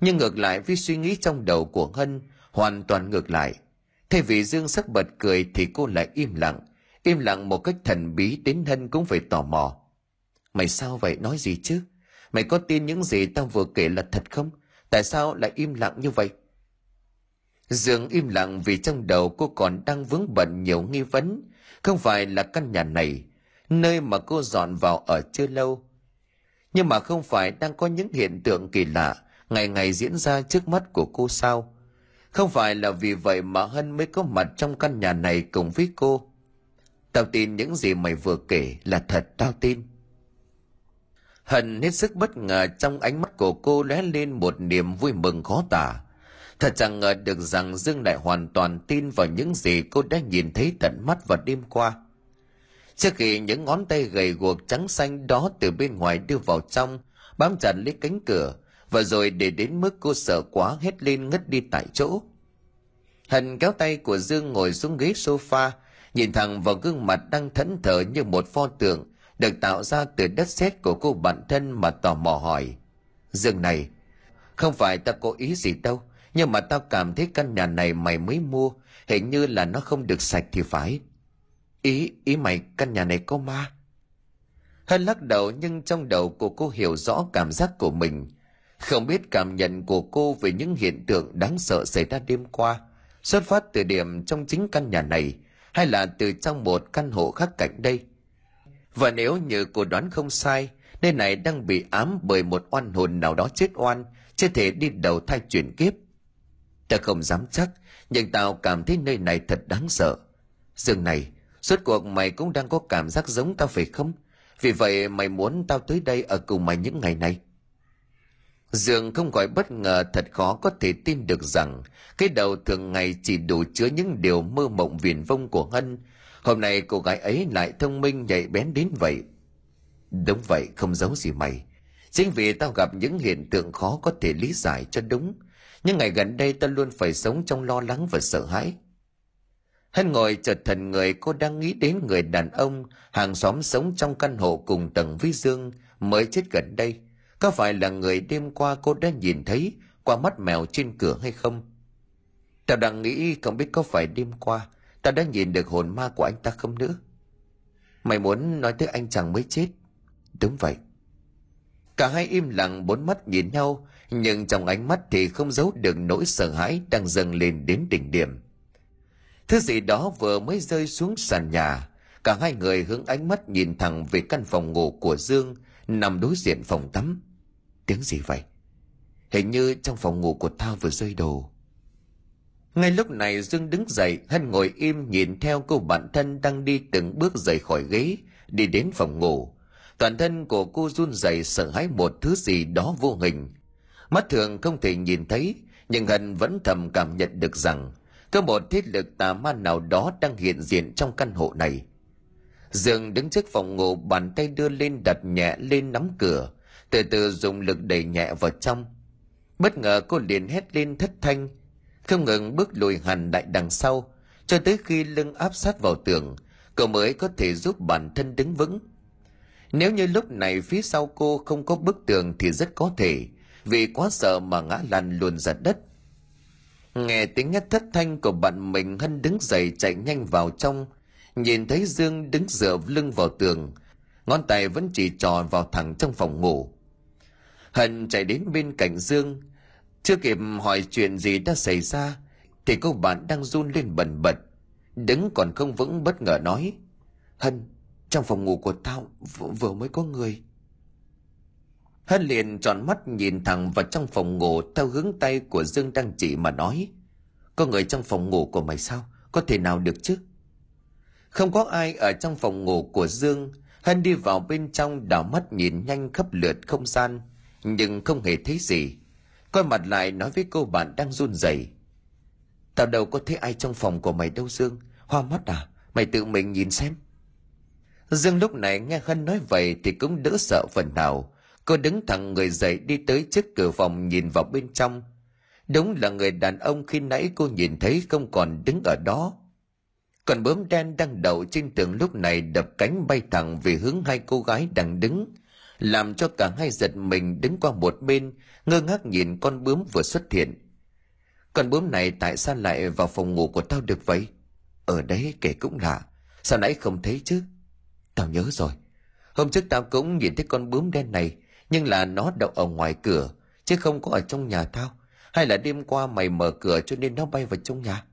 Nhưng ngược lại với suy nghĩ trong đầu của hân, hoàn toàn ngược lại. Thay vì dương sắc bật cười thì cô lại im lặng im lặng một cách thần bí đến hân cũng phải tò mò. Mày sao vậy? Nói gì chứ? Mày có tin những gì tao vừa kể là thật không? Tại sao lại im lặng như vậy? Dương im lặng vì trong đầu cô còn đang vướng bận nhiều nghi vấn. Không phải là căn nhà này, nơi mà cô dọn vào ở chưa lâu. Nhưng mà không phải đang có những hiện tượng kỳ lạ ngày ngày diễn ra trước mắt của cô sao? Không phải là vì vậy mà hân mới có mặt trong căn nhà này cùng với cô. Tao tin những gì mày vừa kể là thật, tao tin. Hận hết sức bất ngờ trong ánh mắt của cô lóe lên một niềm vui mừng khó tả. Thật chẳng ngờ được rằng dương lại hoàn toàn tin vào những gì cô đã nhìn thấy tận mắt vào đêm qua. Trước khi những ngón tay gầy guộc trắng xanh đó từ bên ngoài đưa vào trong, bám chặt lấy cánh cửa và rồi để đến mức cô sợ quá hết lên ngất đi tại chỗ. Hận kéo tay của dương ngồi xuống ghế sofa, nhìn thẳng vào gương mặt đang thẫn thờ như một pho tượng được tạo ra từ đất sét của cô bạn thân mà tò mò hỏi. Dương này, không phải ta cố ý gì đâu, nhưng mà tao cảm thấy căn nhà này mày mới mua, hình như là nó không được sạch thì phải. Ý ý mày, căn nhà này có ma? Hân lắc đầu nhưng trong đầu của cô hiểu rõ cảm giác của mình. Không biết cảm nhận của cô về những hiện tượng đáng sợ xảy ra đêm qua, xuất phát từ điểm trong chính căn nhà này, hay là từ trong một căn hộ khác cạnh đây? Và nếu như cô đoán không sai, nơi này đang bị ám bởi một oan hồn nào đó chết oan, chưa thể đi đầu thai chuyển kiếp. Ta không dám chắc, nhưng tao cảm thấy nơi này thật đáng sợ. Dương này, suốt cuộc mày cũng đang có cảm giác giống tao phải không? Vì vậy mày muốn tao tới đây ở cùng mày những ngày này. Dương không khỏi bất ngờ, thật khó có thể tin được rằng cái đầu thường ngày chỉ đủ chứa những điều mơ mộng viển vông của Hân. Hôm nay cô gái ấy lại thông minh nhạy bén đến vậy. Đúng vậy, không giấu gì mày. Chính vì tao gặp những hiện tượng khó có thể lý giải cho đúng. Nhưng ngày gần đây tao luôn phải sống trong lo lắng và sợ hãi. Hân ngồi chợt thần người cô đang nghĩ đến người đàn ông hàng xóm sống trong căn hộ cùng tầng với Dương mới chết gần đây có phải là người đêm qua cô đã nhìn thấy qua mắt mèo trên cửa hay không tao đang nghĩ không biết có phải đêm qua ta đã nhìn được hồn ma của anh ta không nữa? Mày muốn nói tới anh chàng mới chết. Đúng vậy. Cả hai im lặng bốn mắt nhìn nhau, nhưng trong ánh mắt thì không giấu được nỗi sợ hãi đang dâng lên đến đỉnh điểm. Thứ gì đó vừa mới rơi xuống sàn nhà, cả hai người hướng ánh mắt nhìn thẳng về căn phòng ngủ của dương, nằm đối diện phòng tắm. Tiếng gì vậy? Hình như trong phòng ngủ của tao vừa rơi đồ. Ngay lúc này Dương đứng dậy, Hân ngồi im nhìn theo cô bạn thân đang đi từng bước rời khỏi ghế, đi đến phòng ngủ. Toàn thân của cô run rẩy sợ hãi một thứ gì đó vô hình. Mắt thường không thể nhìn thấy, nhưng Hân vẫn thầm cảm nhận được rằng có một thiết lực tà ma nào đó đang hiện diện trong căn hộ này. Dương đứng trước phòng ngủ bàn tay đưa lên đặt nhẹ lên nắm cửa, từ từ dùng lực đẩy nhẹ vào trong. Bất ngờ cô liền hét lên thất thanh, không ngừng bước lùi hẳn lại đằng sau, cho tới khi lưng áp sát vào tường, cậu mới có thể giúp bản thân đứng vững. Nếu như lúc này phía sau cô không có bức tường thì rất có thể, vì quá sợ mà ngã lăn luôn ra đất. Nghe tiếng hét thất thanh của bạn mình Hân đứng dậy chạy nhanh vào trong, nhìn thấy Dương đứng dựa lưng vào tường, ngón tay vẫn chỉ trò vào thẳng trong phòng ngủ. Hân chạy đến bên cạnh Dương, chưa kịp hỏi chuyện gì đã xảy ra, thì cô bạn đang run lên bần bật, đứng còn không vững bất ngờ nói. Hân, trong phòng ngủ của tao vừa, vừa mới có người. Hân liền tròn mắt nhìn thẳng vào trong phòng ngủ theo hướng tay của Dương đang chỉ mà nói. Có người trong phòng ngủ của mày sao? Có thể nào được chứ? Không có ai ở trong phòng ngủ của Dương. Hân đi vào bên trong đảo mắt nhìn nhanh khắp lượt không gian, nhưng không hề thấy gì. Quay mặt lại nói với cô bạn đang run rẩy. Tao đâu có thấy ai trong phòng của mày đâu Dương. Hoa mắt à? Mày tự mình nhìn xem. Dương lúc này nghe Hân nói vậy thì cũng đỡ sợ phần nào. Cô đứng thẳng người dậy đi tới trước cửa phòng nhìn vào bên trong. Đúng là người đàn ông khi nãy cô nhìn thấy không còn đứng ở đó. Còn bướm đen đang đậu trên tường lúc này đập cánh bay thẳng về hướng hai cô gái đang đứng, làm cho cả hai giật mình đứng qua một bên, ngơ ngác nhìn con bướm vừa xuất hiện. Con bướm này tại sao lại vào phòng ngủ của tao được vậy? Ở đấy kể cũng lạ, sao nãy không thấy chứ? Tao nhớ rồi, hôm trước tao cũng nhìn thấy con bướm đen này, nhưng là nó đậu ở ngoài cửa, chứ không có ở trong nhà tao. Hay là đêm qua mày mở cửa cho nên nó bay vào trong nhà?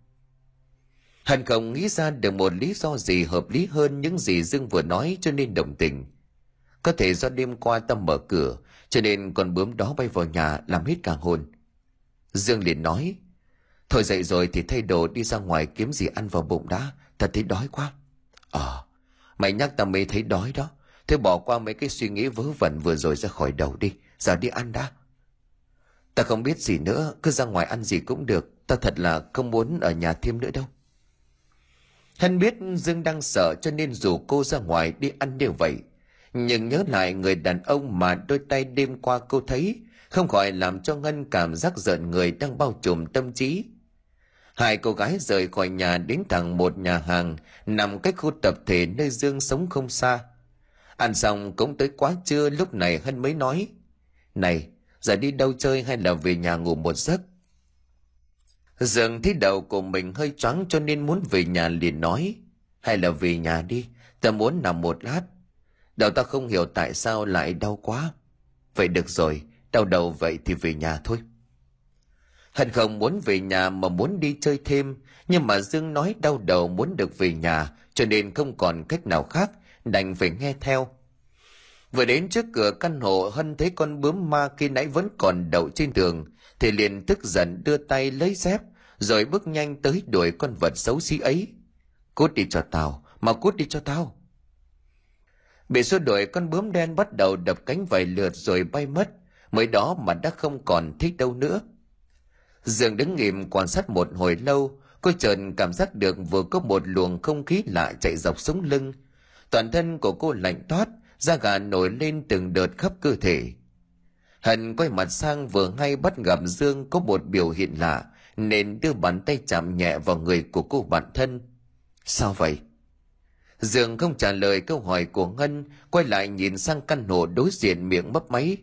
Hân không nghĩ ra được một lý do gì hợp lý hơn những gì Dương vừa nói cho nên đồng tình. Có thể do đêm qua tâm mở cửa, cho nên con bướm đó bay vào nhà làm hết cả hồn. Dương liền nói, Thôi dậy rồi thì thay đồ đi ra ngoài kiếm gì ăn vào bụng đã, ta thấy đói quá. Ờ, mày nhắc ta mới thấy đói đó. Thế bỏ qua mấy cái suy nghĩ vớ vẩn vừa rồi ra khỏi đầu đi, giờ đi ăn đã. Ta không biết gì nữa, cứ ra ngoài ăn gì cũng được, ta thật là không muốn ở nhà thêm nữa đâu. Hân biết Dương đang sợ cho nên dù cô ra ngoài đi ăn đều vậy. Nhưng nhớ lại người đàn ông mà đôi tay đêm qua cô thấy, không khỏi làm cho Ngân cảm giác giận người đang bao trùm tâm trí. Hai cô gái rời khỏi nhà đến thẳng một nhà hàng nằm cách khu tập thể nơi Dương sống không xa. Ăn xong cũng tới quá trưa lúc này Hân mới nói. Này, giờ đi đâu chơi hay là về nhà ngủ một giấc? Dương thấy đầu của mình hơi choáng cho nên muốn về nhà liền nói. Hay là về nhà đi, ta muốn nằm một lát. Đầu ta không hiểu tại sao lại đau quá. Vậy được rồi, đau đầu vậy thì về nhà thôi. Hân không muốn về nhà mà muốn đi chơi thêm, nhưng mà Dương nói đau đầu muốn được về nhà, cho nên không còn cách nào khác, đành phải nghe theo. Vừa đến trước cửa căn hộ Hân thấy con bướm ma khi nãy vẫn còn đậu trên tường, thì liền tức giận đưa tay lấy dép, rồi bước nhanh tới đuổi con vật xấu xí ấy. Cút đi cho tao, mà cút đi cho tao. Bị xua đuổi con bướm đen bắt đầu đập cánh vài lượt rồi bay mất, mới đó mà đã không còn thích đâu nữa. Dương đứng nghìm quan sát một hồi lâu, cô chợt cảm giác được vừa có một luồng không khí lạ chạy dọc sống lưng. Toàn thân của cô lạnh toát, da gà nổi lên từng đợt khắp cơ thể. Hận quay mặt sang vừa ngay bắt gặp Dương có một biểu hiện lạ, nên đưa bàn tay chạm nhẹ vào người của cô bạn thân. Sao vậy? Dương không trả lời câu hỏi của Ngân, quay lại nhìn sang căn hộ đối diện miệng mấp máy.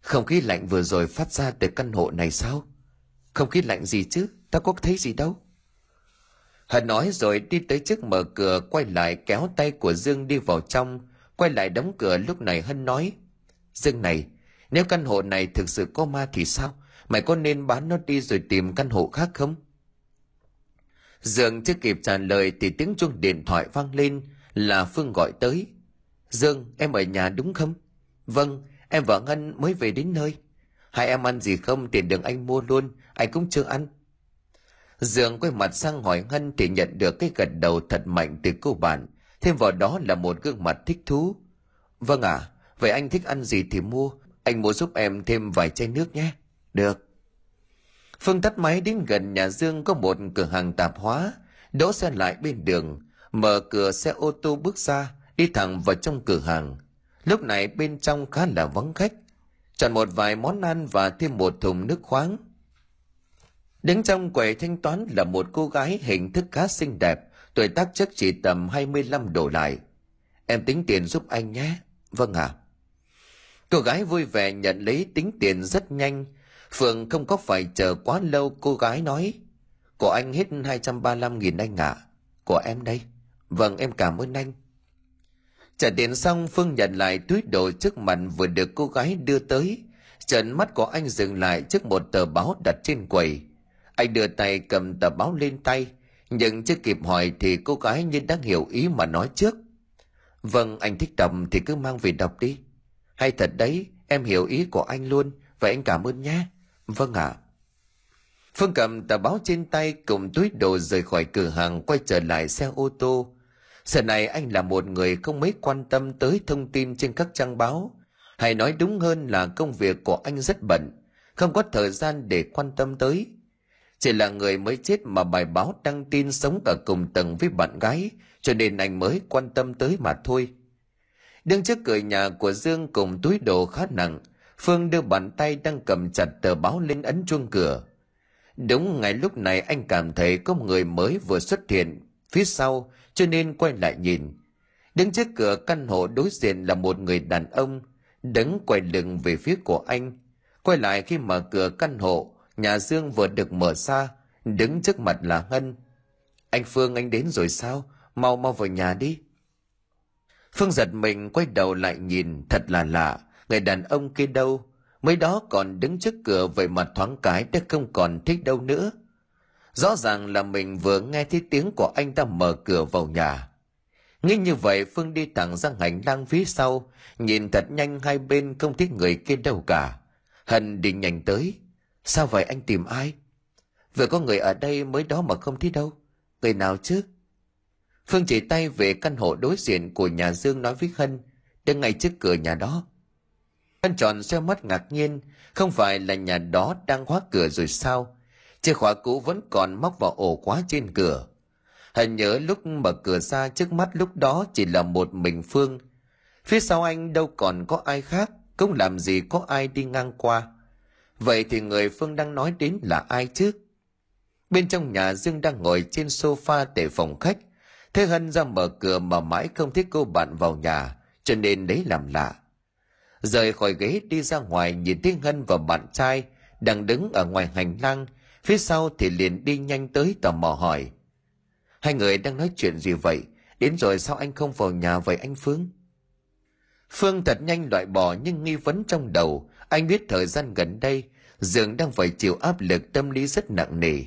Không khí lạnh vừa rồi phát ra từ căn hộ này sao? Không khí lạnh gì chứ, ta có thấy gì đâu. Hân nói rồi đi tới trước mở cửa quay lại kéo tay của Dương đi vào trong, quay lại đóng cửa lúc này Hân nói. Dương này, nếu căn hộ này thực sự có ma thì sao? Mày có nên bán nó đi rồi tìm căn hộ khác không? Dương chưa kịp trả lời thì tiếng chuông điện thoại vang lên là Phương gọi tới. Dương, em ở nhà đúng không? Vâng, em và Ngân mới về đến nơi. Hai em ăn gì không tiền đường anh mua luôn, anh cũng chưa ăn. Dương quay mặt sang hỏi Ngân thì nhận được cái gật đầu thật mạnh từ cô bạn. Thêm vào đó là một gương mặt thích thú. Vâng ạ, à, vậy anh thích ăn gì thì mua. Anh mua giúp em thêm vài chai nước nhé. Được. Phương tắt máy đến gần nhà Dương có một cửa hàng tạp hóa, đỗ xe lại bên đường. mở cửa xe ô tô bước ra đi thẳng vào trong cửa hàng. Lúc này bên trong khá là vắng khách. Chọn một vài món ăn và thêm một thùng nước khoáng. Đứng trong quầy thanh toán là một cô gái hình thức khá xinh đẹp tuổi tác chắc chỉ tầm 25 đổ lại. Em tính tiền giúp anh nhé. Vâng ạ. À. cô gái vui vẻ nhận lấy tính tiền rất nhanh phượng không có phải chờ quá lâu, cô gái nói, của anh hết 235 nghìn anh ạ. À. của em đây. Vâng em cảm ơn anh. Trả tiền xong, phương nhận lại túi đồ trước mặt vừa được cô gái đưa tới. Trận mắt của anh dừng lại trước một tờ báo đặt trên quầy. Anh đưa tay cầm tờ báo lên tay, nhưng chưa kịp hỏi thì cô gái như đang hiểu ý mà nói trước. Vâng anh thích đọc thì cứ mang về đọc đi. Hay thật đấy, em hiểu ý của anh luôn, vậy anh cảm ơn nhé vâng ạ. À. phương cầm tờ báo trên tay cùng túi đồ rời khỏi cửa hàng quay trở lại xe ô tô. Giờ này anh là một người không mấy quan tâm tới thông tin trên các trang báo. Hay nói đúng hơn là công việc của anh rất bận, không có thời gian để quan tâm tới. Chỉ là người mới chết mà bài báo đăng tin sống ở cùng tầng với bạn gái, cho nên anh mới quan tâm tới mà thôi. Đứng trước cửa nhà của dương cùng túi đồ khá nặng phương đưa bàn tay đang cầm chặt tờ báo lên ấn chuông cửa. Đúng ngay lúc này anh cảm thấy có người mới vừa xuất hiện phía sau, cho nên quay lại nhìn. Đứng trước cửa căn hộ đối diện là một người đàn ông, đứng quay lưng về phía của anh. Quay lại khi mở cửa căn hộ, nhà dương vừa được mở ra, đứng trước mặt là ngân. Anh phương, anh đến rồi sao? Mau mau vào nhà đi. Phương giật mình quay đầu lại nhìn, thật là lạ người đàn ông kia đâu? Mới đó còn đứng trước cửa về mặt thoáng cái đã không còn thích đâu nữa. Rõ ràng là mình vừa nghe thấy tiếng của anh ta mở cửa vào nhà. Nghĩ như vậy, phương đi thẳng ra hành lang phía sau, nhìn thật nhanh hai bên không thấy người kia đâu cả. Hân đi nhanh tới. Sao vậy anh tìm ai? Vừa có người ở đây mới đó mà không thấy đâu. Người nào chứ? Phương chỉ tay về căn hộ đối diện của nhà dương nói với hân, đứng ngay trước cửa nhà đó hân tròn xoe mắt ngạc nhiên, không phải là nhà đó đang khóa cửa rồi sao? Chìa khóa cũ vẫn còn móc vào ổ khóa trên cửa. Hân nhớ lúc mở cửa ra trước mắt lúc đó chỉ là một mình phương. Phía sau anh đâu còn có ai khác, cũng làm gì có ai đi ngang qua. Vậy thì người phương đang nói đến là ai chứ? Bên trong nhà dương đang ngồi trên sofa để phòng khách. Thế hân ra mở cửa mà mãi không thích cô bạn vào nhà, cho nên đấy làm lạ rời khỏi ghế đi ra ngoài nhìn thấy Ngân và bạn trai đang đứng ở ngoài hành lang, phía sau thì liền đi nhanh tới tò mò hỏi. Hai người đang nói chuyện gì vậy? Đến rồi sao anh không vào nhà vậy anh phương? Phương thật nhanh loại bỏ những nghi vấn trong đầu. Anh biết thời gian gần đây, dương đang phải chịu áp lực tâm lý rất nặng nề.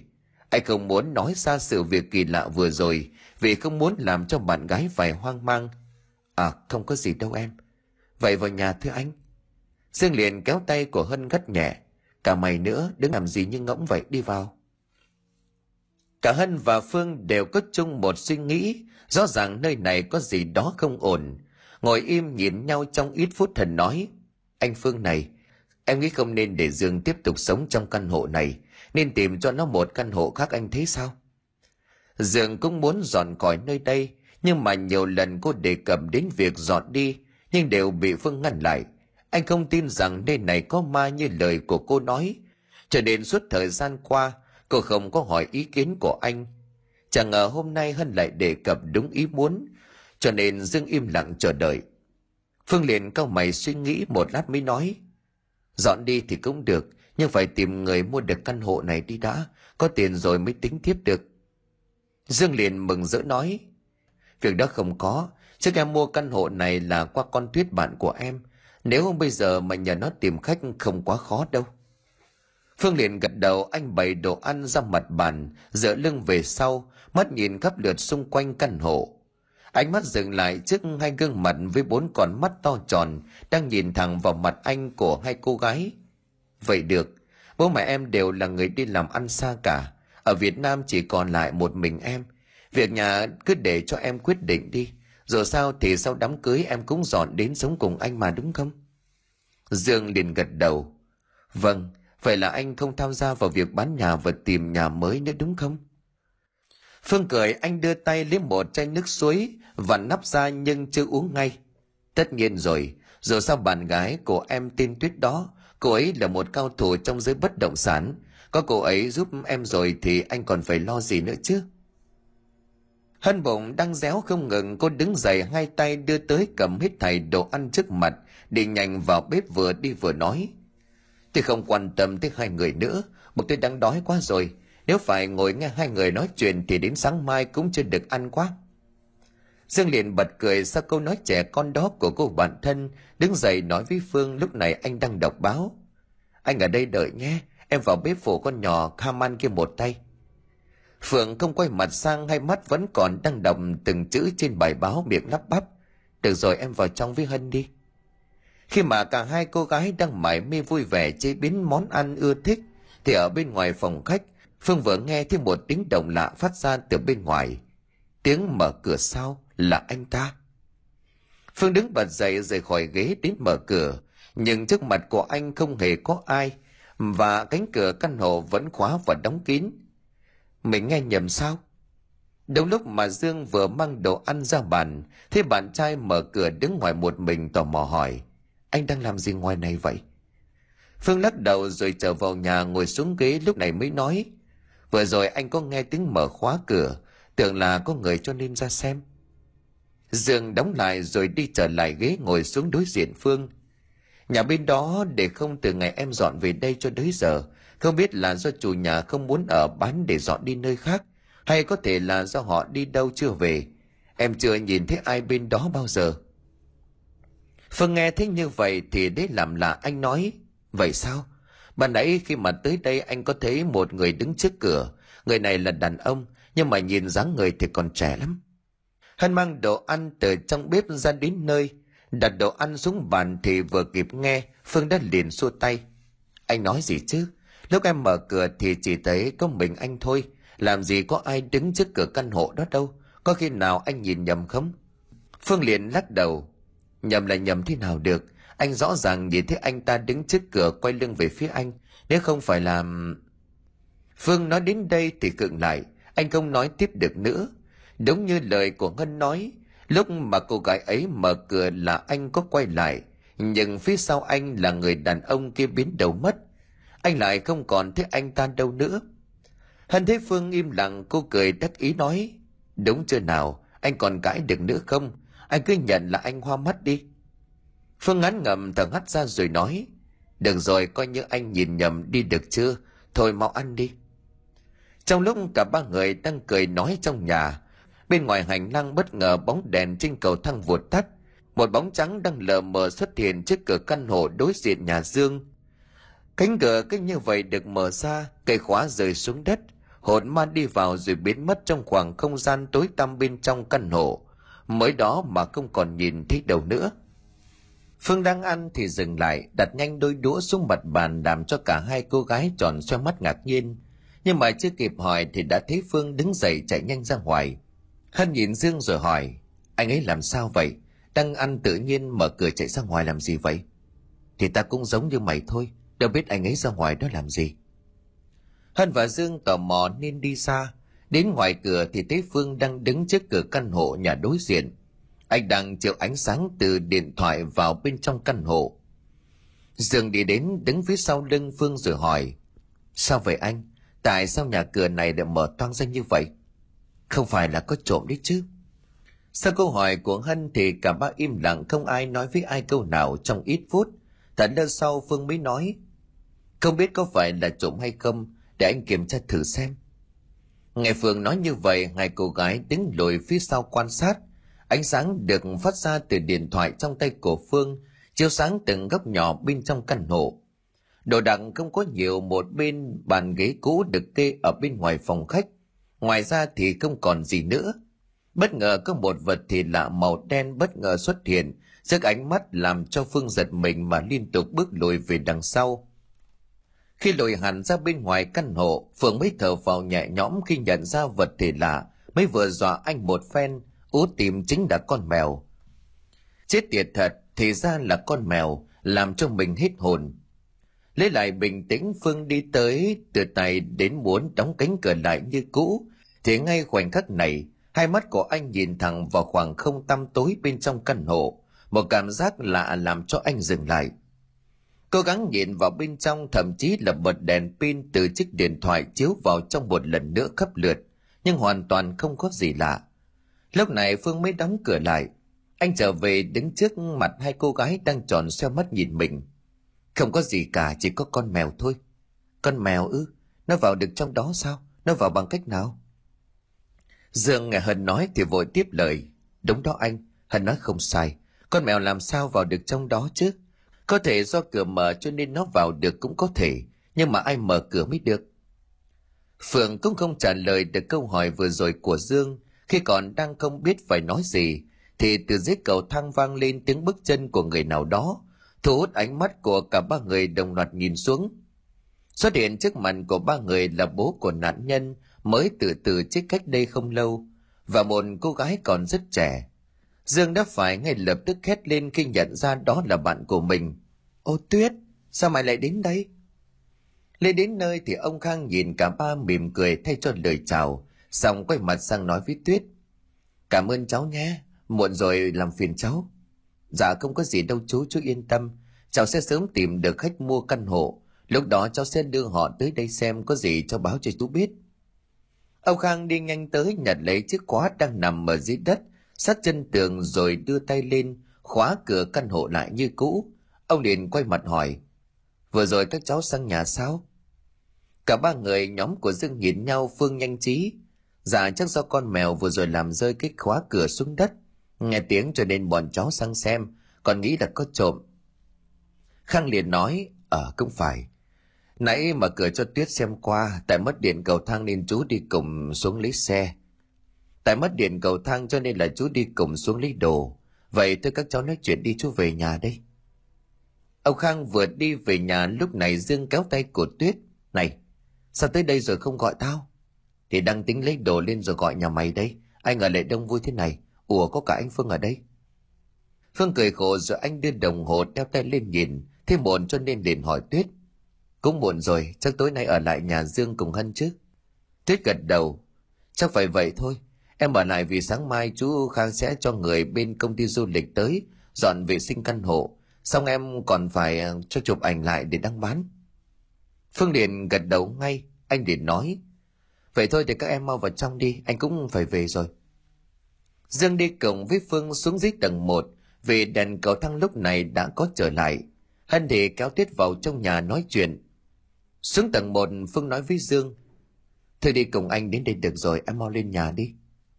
Anh không muốn nói ra sự việc kỳ lạ vừa rồi, vì không muốn làm cho bạn gái phải hoang mang. À không có gì đâu em vậy vào nhà thưa anh. Dương liền kéo tay của hân gắt nhẹ, cả mày nữa đứng làm gì như ngỗng vậy đi vào. Cả hân và phương đều có chung một suy nghĩ, rõ ràng nơi này có gì đó không ổn. Ngồi im nhìn nhau trong ít phút thần nói, anh phương này, em nghĩ không nên để dương tiếp tục sống trong căn hộ này, nên tìm cho nó một căn hộ khác anh thấy sao? Dương cũng muốn dọn khỏi nơi đây, nhưng mà nhiều lần cô đề cập đến việc dọn đi nhưng đều bị phương ngăn lại. Anh không tin rằng nơi này có ma như lời của cô nói. Cho nên suốt thời gian qua, cô không có hỏi ý kiến của anh. Chẳng ngờ hôm nay hân lại đề cập đúng ý muốn, cho nên dương im lặng chờ đợi. Phương liền cau mày suy nghĩ một lát mới nói, dọn đi thì cũng được, nhưng phải tìm người mua được căn hộ này đi đã, có tiền rồi mới tính tiếp được. Dương liền mừng rỡ nói, việc đó không có trước em mua căn hộ này là qua con tuyết bạn của em. Nếu bây giờ mà nhờ nó tìm khách không quá khó đâu. Phương liền gật đầu, anh bày đồ ăn ra mặt bàn, dựa lưng về sau, mắt nhìn khắp lượt xung quanh căn hộ. Ánh mắt dừng lại trước hai gương mặt với bốn con mắt to tròn, đang nhìn thẳng vào mặt anh của hai cô gái. Vậy được, bố mẹ em đều là người đi làm ăn xa cả. Ở việt nam chỉ còn lại một mình em. Việc nhà cứ để cho em quyết định đi dù sao thì sau đám cưới em cũng dọn đến sống cùng anh mà đúng không dương liền gật đầu vâng vậy là anh không tham gia vào việc bán nhà và tìm nhà mới nữa đúng không Phương cười anh đưa tay lấy một chai nước suối và nắp ra nhưng chưa uống ngay. Tất nhiên rồi, dù sao bạn gái của em tin tuyết đó, cô ấy là một cao thủ trong giới bất động sản. Có cô ấy giúp em rồi thì anh còn phải lo gì nữa chứ? Hân bụng đang réo không ngừng, cô đứng dậy, hai tay đưa tới cầm hết thầy đồ ăn trước mặt, đi nhanh vào bếp vừa đi vừa nói. Tôi không quan tâm tới hai người nữa bụng tôi đang đói quá rồi. Nếu phải ngồi nghe hai người nói chuyện thì đến sáng mai cũng chưa được ăn quá. Dương liền bật cười sau câu nói trẻ con đó của cô bạn thân, đứng dậy nói với phương lúc này anh đang đọc báo. Anh ở đây đợi nhé, em vào bếp phủ con nhỏ kham ăn kia một tay. Phượng không quay mặt sang hai mắt vẫn còn đang đọc từng chữ trên bài báo miệng lắp bắp. Được rồi em vào trong với Hân đi. Khi mà cả hai cô gái đang mải mê vui vẻ chế biến món ăn ưa thích, thì ở bên ngoài phòng khách, Phương vừa nghe thêm một tiếng động lạ phát ra từ bên ngoài. Tiếng mở cửa sau là anh ta. Phương đứng bật dậy rời khỏi ghế đến mở cửa, nhưng trước mặt của anh không hề có ai, và cánh cửa căn hộ vẫn khóa và đóng kín mình nghe nhầm sao? Đúng lúc mà Dương vừa mang đồ ăn ra bàn, thì bạn trai mở cửa đứng ngoài một mình tò mò hỏi, anh đang làm gì ngoài này vậy? Phương lắc đầu rồi trở vào nhà ngồi xuống ghế lúc này mới nói, vừa rồi anh có nghe tiếng mở khóa cửa, tưởng là có người cho nên ra xem. Dương đóng lại rồi đi trở lại ghế ngồi xuống đối diện Phương. Nhà bên đó để không từ ngày em dọn về đây cho tới giờ, không biết là do chủ nhà không muốn ở bán để dọn đi nơi khác, hay có thể là do họ đi đâu chưa về. Em chưa nhìn thấy ai bên đó bao giờ. Phương nghe thấy như vậy thì đấy làm là anh nói. Vậy sao? Ban nãy khi mà tới đây anh có thấy một người đứng trước cửa. Người này là đàn ông, nhưng mà nhìn dáng người thì còn trẻ lắm. Hân mang đồ ăn từ trong bếp ra đến nơi. Đặt đồ ăn xuống bàn thì vừa kịp nghe, Phương đã liền xua tay. Anh nói gì chứ? Lúc em mở cửa thì chỉ thấy có mình anh thôi. Làm gì có ai đứng trước cửa căn hộ đó đâu. Có khi nào anh nhìn nhầm không? Phương liền lắc đầu. Nhầm là nhầm thế nào được. Anh rõ ràng nhìn thấy anh ta đứng trước cửa quay lưng về phía anh. Nếu không phải làm... Phương nói đến đây thì cựng lại. Anh không nói tiếp được nữa. Đúng như lời của Ngân nói. Lúc mà cô gái ấy mở cửa là anh có quay lại. Nhưng phía sau anh là người đàn ông kia biến đầu mất anh lại không còn thấy anh ta đâu nữa. Hân thấy phương im lặng, cô cười đắc ý nói, đúng chưa nào, anh còn cãi được nữa không? Anh cứ nhận là anh hoa mắt đi. Phương ngắn ngầm thở hắt ra rồi nói, được rồi, coi như anh nhìn nhầm đi được chưa? Thôi mau ăn đi. Trong lúc cả ba người đang cười nói trong nhà, bên ngoài hành lang bất ngờ bóng đèn trên cầu thang vụt tắt. Một bóng trắng đang lờ mờ xuất hiện trước cửa căn hộ đối diện nhà dương. Cánh cửa cứ như vậy được mở ra, cây khóa rơi xuống đất, hồn ma đi vào rồi biến mất trong khoảng không gian tối tăm bên trong căn hộ. Mới đó mà không còn nhìn thấy đâu nữa. Phương đang ăn thì dừng lại, đặt nhanh đôi đũa xuống mặt bàn làm cho cả hai cô gái tròn xoe mắt ngạc nhiên. Nhưng mà chưa kịp hỏi thì đã thấy Phương đứng dậy chạy nhanh ra ngoài. Hân nhìn Dương rồi hỏi, anh ấy làm sao vậy? Đang ăn tự nhiên mở cửa chạy ra ngoài làm gì vậy? Thì ta cũng giống như mày thôi, đâu biết anh ấy ra ngoài đó làm gì. Hân và dương tò mò nên đi xa. Đến ngoài cửa thì thấy phương đang đứng trước cửa căn hộ nhà đối diện. Anh đang chiếu ánh sáng từ điện thoại vào bên trong căn hộ. Dương đi đến đứng phía sau lưng phương rồi hỏi, sao vậy anh? Tại sao nhà cửa này lại mở toang ra như vậy? Không phải là có trộm đấy chứ? Sau câu hỏi của hân thì cả ba im lặng, không ai nói với ai câu nào trong ít phút. Thật lâu sau phương mới nói không biết có phải là trộm hay không, để anh kiểm tra thử xem. Nghe Phương nói như vậy, hai cô gái đứng lùi phía sau quan sát. Ánh sáng được phát ra từ điện thoại trong tay của Phương, chiếu sáng từng góc nhỏ bên trong căn hộ. Đồ đạc không có nhiều một bên bàn ghế cũ được kê ở bên ngoài phòng khách. Ngoài ra thì không còn gì nữa. Bất ngờ có một vật thì lạ màu đen bất ngờ xuất hiện, sức ánh mắt làm cho Phương giật mình mà liên tục bước lùi về đằng sau. Khi lội hẳn ra bên ngoài căn hộ, Phượng mới thở vào nhẹ nhõm khi nhận ra vật thể lạ, mới vừa dọa anh một phen, ú tìm chính là con mèo. Chết tiệt thật, thì ra là con mèo, làm cho mình hết hồn. Lấy lại bình tĩnh Phương đi tới, từ tay đến muốn đóng cánh cửa lại như cũ, thì ngay khoảnh khắc này hai mắt của anh nhìn thẳng vào khoảng không tăm tối bên trong căn hộ một cảm giác lạ làm cho anh dừng lại cố gắng nhìn vào bên trong, thậm chí là bật đèn pin từ chiếc điện thoại chiếu vào trong một lần nữa khắp lượt. Nhưng hoàn toàn không có gì lạ. Lúc này phương mới đóng cửa lại. Anh trở về đứng trước mặt hai cô gái đang tròn xoe mắt nhìn mình. Không có gì cả, chỉ có con mèo thôi. Con mèo ư? Nó vào được trong đó sao? Nó vào bằng cách nào? Dương nghe hân nói thì vội tiếp lời. Đúng đó anh, hân nói không sai. Con mèo làm sao vào được trong đó chứ? Có thể do cửa mở cho nên nó vào được cũng có thể, nhưng mà ai mở cửa mới được? Phượng cũng không trả lời được câu hỏi vừa rồi của dương. Khi còn đang không biết phải nói gì, thì từ dưới cầu thang vang lên tiếng bước chân của người nào đó. Thu hút ánh mắt của cả ba người đồng loạt nhìn xuống. Xuất hiện trước mặt của ba người là bố của nạn nhân, mới từ từ chết cách đây không lâu, và một cô gái còn rất trẻ dương đã phải ngay lập tức khét lên khi nhận ra đó là bạn của mình. Ô tuyết, sao mày lại đến đây? Lên đến nơi thì ông khang nhìn cả ba mỉm cười thay cho lời chào, xong quay mặt sang nói với tuyết. Cảm ơn cháu nhé, muộn rồi làm phiền cháu. Dạ không có gì đâu chú chú yên tâm. Cháu sẽ sớm tìm được khách mua căn hộ. Lúc đó cháu sẽ đưa họ tới đây xem có gì cho báo cho chú biết. Ông khang đi nhanh tới, nhặt lấy chiếc khóa đang nằm ở dưới đất sát chân tường rồi đưa tay lên, khóa cửa căn hộ lại như cũ. Ông liền quay mặt hỏi, vừa rồi các cháu sang nhà sao? Cả ba người nhóm của dương nhìn nhau phương nhanh trí dạ chắc do con mèo vừa rồi làm rơi cái khóa cửa xuống đất. Nghe tiếng cho nên bọn cháu sang xem, còn nghĩ là có trộm. Khang liền nói ờ cũng phải. Nãy mở cửa cho tuyết xem qua, tại mất điện cầu thang nên chú đi cùng xuống lấy xe tại mất điện cầu thang cho nên là chú đi cùng xuống lấy đồ. Vậy tôi các cháu nói chuyện đi chú về nhà đây. Ông khang vừa đi về nhà, lúc này dương kéo tay của tuyết. Này, sao tới đây rồi không gọi tao? Thì đang tính lấy đồ lên rồi gọi nhà mày đây. Anh ở lại đông vui thế này. Ủa, có cả anh phương ở đây? Phương cười khổ rồi anh đưa đồng hồ đeo tay lên nhìn. Thế muộn cho nên liền hỏi tuyết. Cũng muộn rồi, chắc tối nay ở lại nhà dương cùng hân chứ? Tuyết gật đầu. Chắc phải vậy thôi em ở lại vì sáng mai chú khang sẽ cho người bên công ty du lịch tới dọn vệ sinh căn hộ. Xong em còn phải ờ, cho chụp ảnh lại để đăng bán. Phương điền gật đầu ngay, anh điền nói, vậy thôi thì các em mau vào trong đi, anh cũng phải về rồi. Dương đi cùng với phương xuống dưới tầng một, vì đèn cầu thang lúc này đã có trở lại. Hân thì kéo tuyết vào trong nhà nói chuyện. Xuống tầng một, phương nói với dương, thôi đi cùng anh đến đây được rồi, em mau lên nhà đi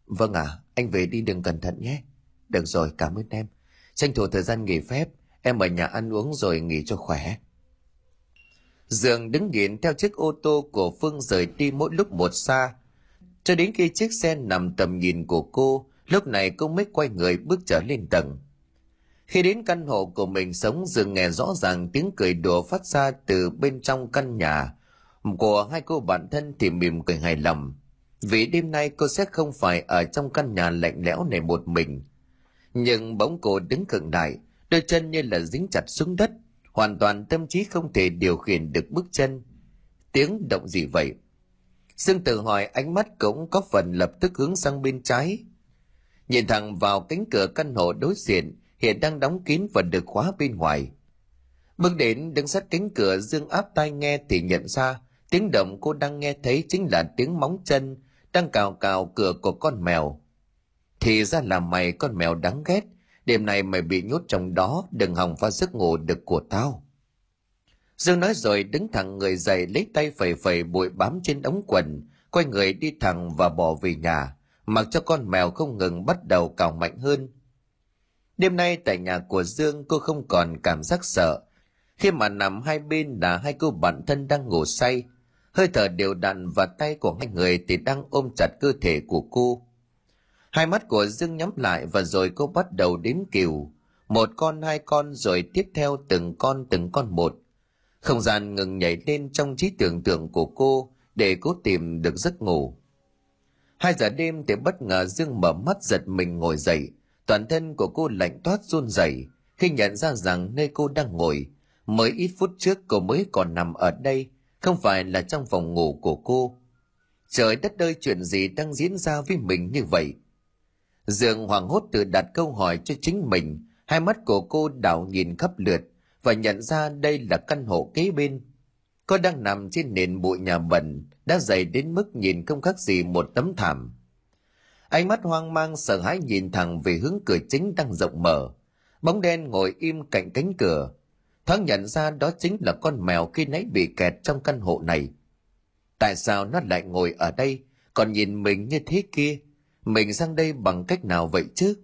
vâng ạ à, anh về đi đừng cẩn thận nhé được rồi cảm ơn em tranh thủ thời gian nghỉ phép em ở nhà ăn uống rồi nghỉ cho khỏe Dương đứng nhìn theo chiếc ô tô của Phương rời đi mỗi lúc một xa. Cho đến khi chiếc xe nằm tầm nhìn của cô, lúc này cô mới quay người bước trở lên tầng. Khi đến căn hộ của mình sống Dương nghe rõ ràng tiếng cười đùa phát ra từ bên trong căn nhà của hai cô bạn thân thì mỉm cười hài lòng. Vì đêm nay cô sẽ không phải ở trong căn nhà lạnh lẽo này một mình. Nhưng bỗng cô đứng cận đại, đôi chân như là dính chặt xuống đất, hoàn toàn tâm trí không thể điều khiển được bước chân. Tiếng động gì vậy? sương tự hỏi ánh mắt cũng có phần lập tức hướng sang bên trái. Nhìn thẳng vào cánh cửa căn hộ đối diện, hiện đang đóng kín và được khóa bên ngoài. Bước đến đứng sát cánh cửa Dương áp tai nghe thì nhận ra tiếng động cô đang nghe thấy chính là tiếng móng chân đang cào cào cửa của con mèo. Thì ra là mày con mèo đáng ghét, đêm nay mày bị nhốt trong đó, đừng hòng phá giấc ngủ được của tao. Dương nói rồi đứng thẳng người dậy lấy tay phẩy phẩy bụi bám trên ống quần, quay người đi thẳng và bỏ về nhà, mặc cho con mèo không ngừng bắt đầu cào mạnh hơn. Đêm nay tại nhà của Dương cô không còn cảm giác sợ, khi mà nằm hai bên là hai cô bạn thân đang ngủ say, hơi thở đều đặn và tay của hai người thì đang ôm chặt cơ thể của cô. Hai mắt của Dương nhắm lại và rồi cô bắt đầu đếm cừu. Một con, hai con rồi tiếp theo từng con từng con một. Không gian ngừng nhảy lên trong trí tưởng tượng của cô để cố tìm được giấc ngủ. Hai giờ đêm thì bất ngờ Dương mở mắt giật mình ngồi dậy. Toàn thân của cô lạnh toát run rẩy khi nhận ra rằng nơi cô đang ngồi mới ít phút trước cô mới còn nằm ở đây không phải là trong phòng ngủ của cô Trời đất ơi chuyện gì đang diễn ra với mình như vậy? Dương hoảng hốt tự đặt câu hỏi cho chính mình, hai mắt của cô đảo nhìn khắp lượt và nhận ra đây là căn hộ kế bên. Cô đang nằm trên nền bụi nhà bẩn, đã dày đến mức nhìn không khác gì một tấm thảm. Ánh mắt hoang mang sợ hãi nhìn thẳng về hướng cửa chính đang rộng mở. Bóng đen ngồi im cạnh cánh cửa. Thoáng nhận ra đó chính là con mèo khi nãy bị kẹt trong căn hộ này. Tại sao nó lại ngồi ở đây, còn nhìn mình như thế kia? Mình sang đây bằng cách nào vậy chứ?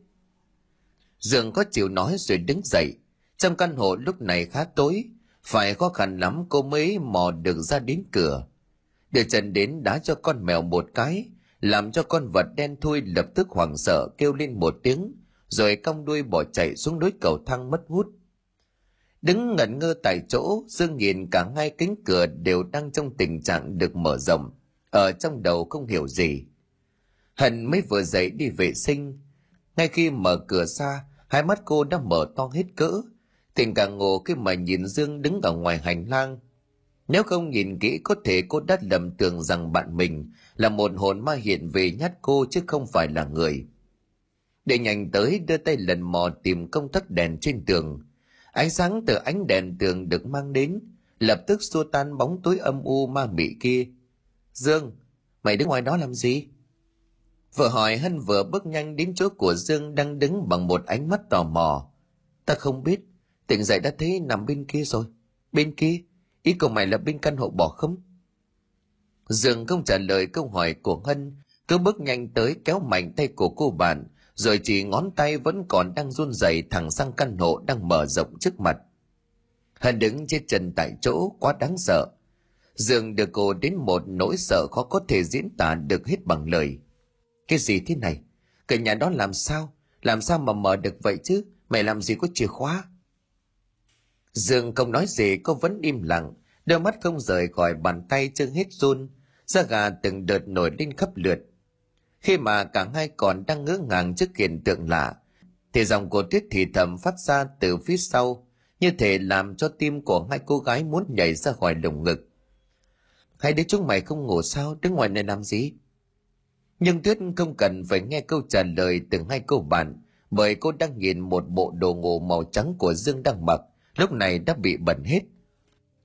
dường có chịu nói rồi đứng dậy. Trong căn hộ lúc này khá tối, phải khó khăn lắm cô mới mò được ra đến cửa. Đưa chân đến đá cho con mèo một cái, làm cho con vật đen thui lập tức hoảng sợ kêu lên một tiếng, rồi cong đuôi bỏ chạy xuống đối cầu thang mất hút. Đứng ngẩn ngơ tại chỗ, Dương nhìn cả hai cánh cửa đều đang trong tình trạng được mở rộng, ở trong đầu không hiểu gì. Hận mới vừa dậy đi vệ sinh, ngay khi mở cửa xa, hai mắt cô đã mở to hết cỡ, tình càng ngộ khi mà nhìn Dương đứng ở ngoài hành lang. Nếu không nhìn kỹ có thể cô đã lầm tưởng rằng bạn mình là một hồn ma hiện về nhát cô chứ không phải là người. Để nhanh tới đưa tay lần mò tìm công tắc đèn trên tường. Ánh sáng từ ánh đèn tường được mang đến, lập tức xua tan bóng tối âm u ma mị kia. Dương, mày đứng ngoài đó làm gì? Vừa hỏi Hân vừa bước nhanh đến chỗ của Dương đang đứng bằng một ánh mắt tò mò. Ta không biết, tỉnh dậy đã thấy nằm bên kia rồi. Bên kia? Ý của mày là bên căn hộ bỏ không? Dương không trả lời câu hỏi của Hân, cứ bước nhanh tới kéo mạnh tay của cô bạn, rồi chỉ ngón tay vẫn còn đang run rẩy thẳng sang căn hộ đang mở rộng trước mặt. Hân đứng trên chân tại chỗ quá đáng sợ. Dương được cô đến một nỗi sợ khó có thể diễn tả được hết bằng lời. Cái gì thế này? Cửa nhà đó làm sao? Làm sao mà mở được vậy chứ? Mày làm gì có chìa khóa? Dương không nói gì, cô vẫn im lặng, đôi mắt không rời khỏi bàn tay chân hết run, da gà từng đợt nổi lên khắp lượt. Khi mà cả hai còn đang ngỡ ngàng trước hiện tượng lạ, thì dòng của tuyết thì thầm phát ra từ phía sau, như thể làm cho tim của hai cô gái muốn nhảy ra khỏi lồng ngực. Hai đứa chúng mày không ngủ sao, đứng ngoài này làm gì? Nhưng Tuyết không cần phải nghe câu trả lời từ hai câu bạn, bởi cô đang nhìn một bộ đồ ngủ màu trắng của Dương đang mặc, lúc này đã bị bẩn hết.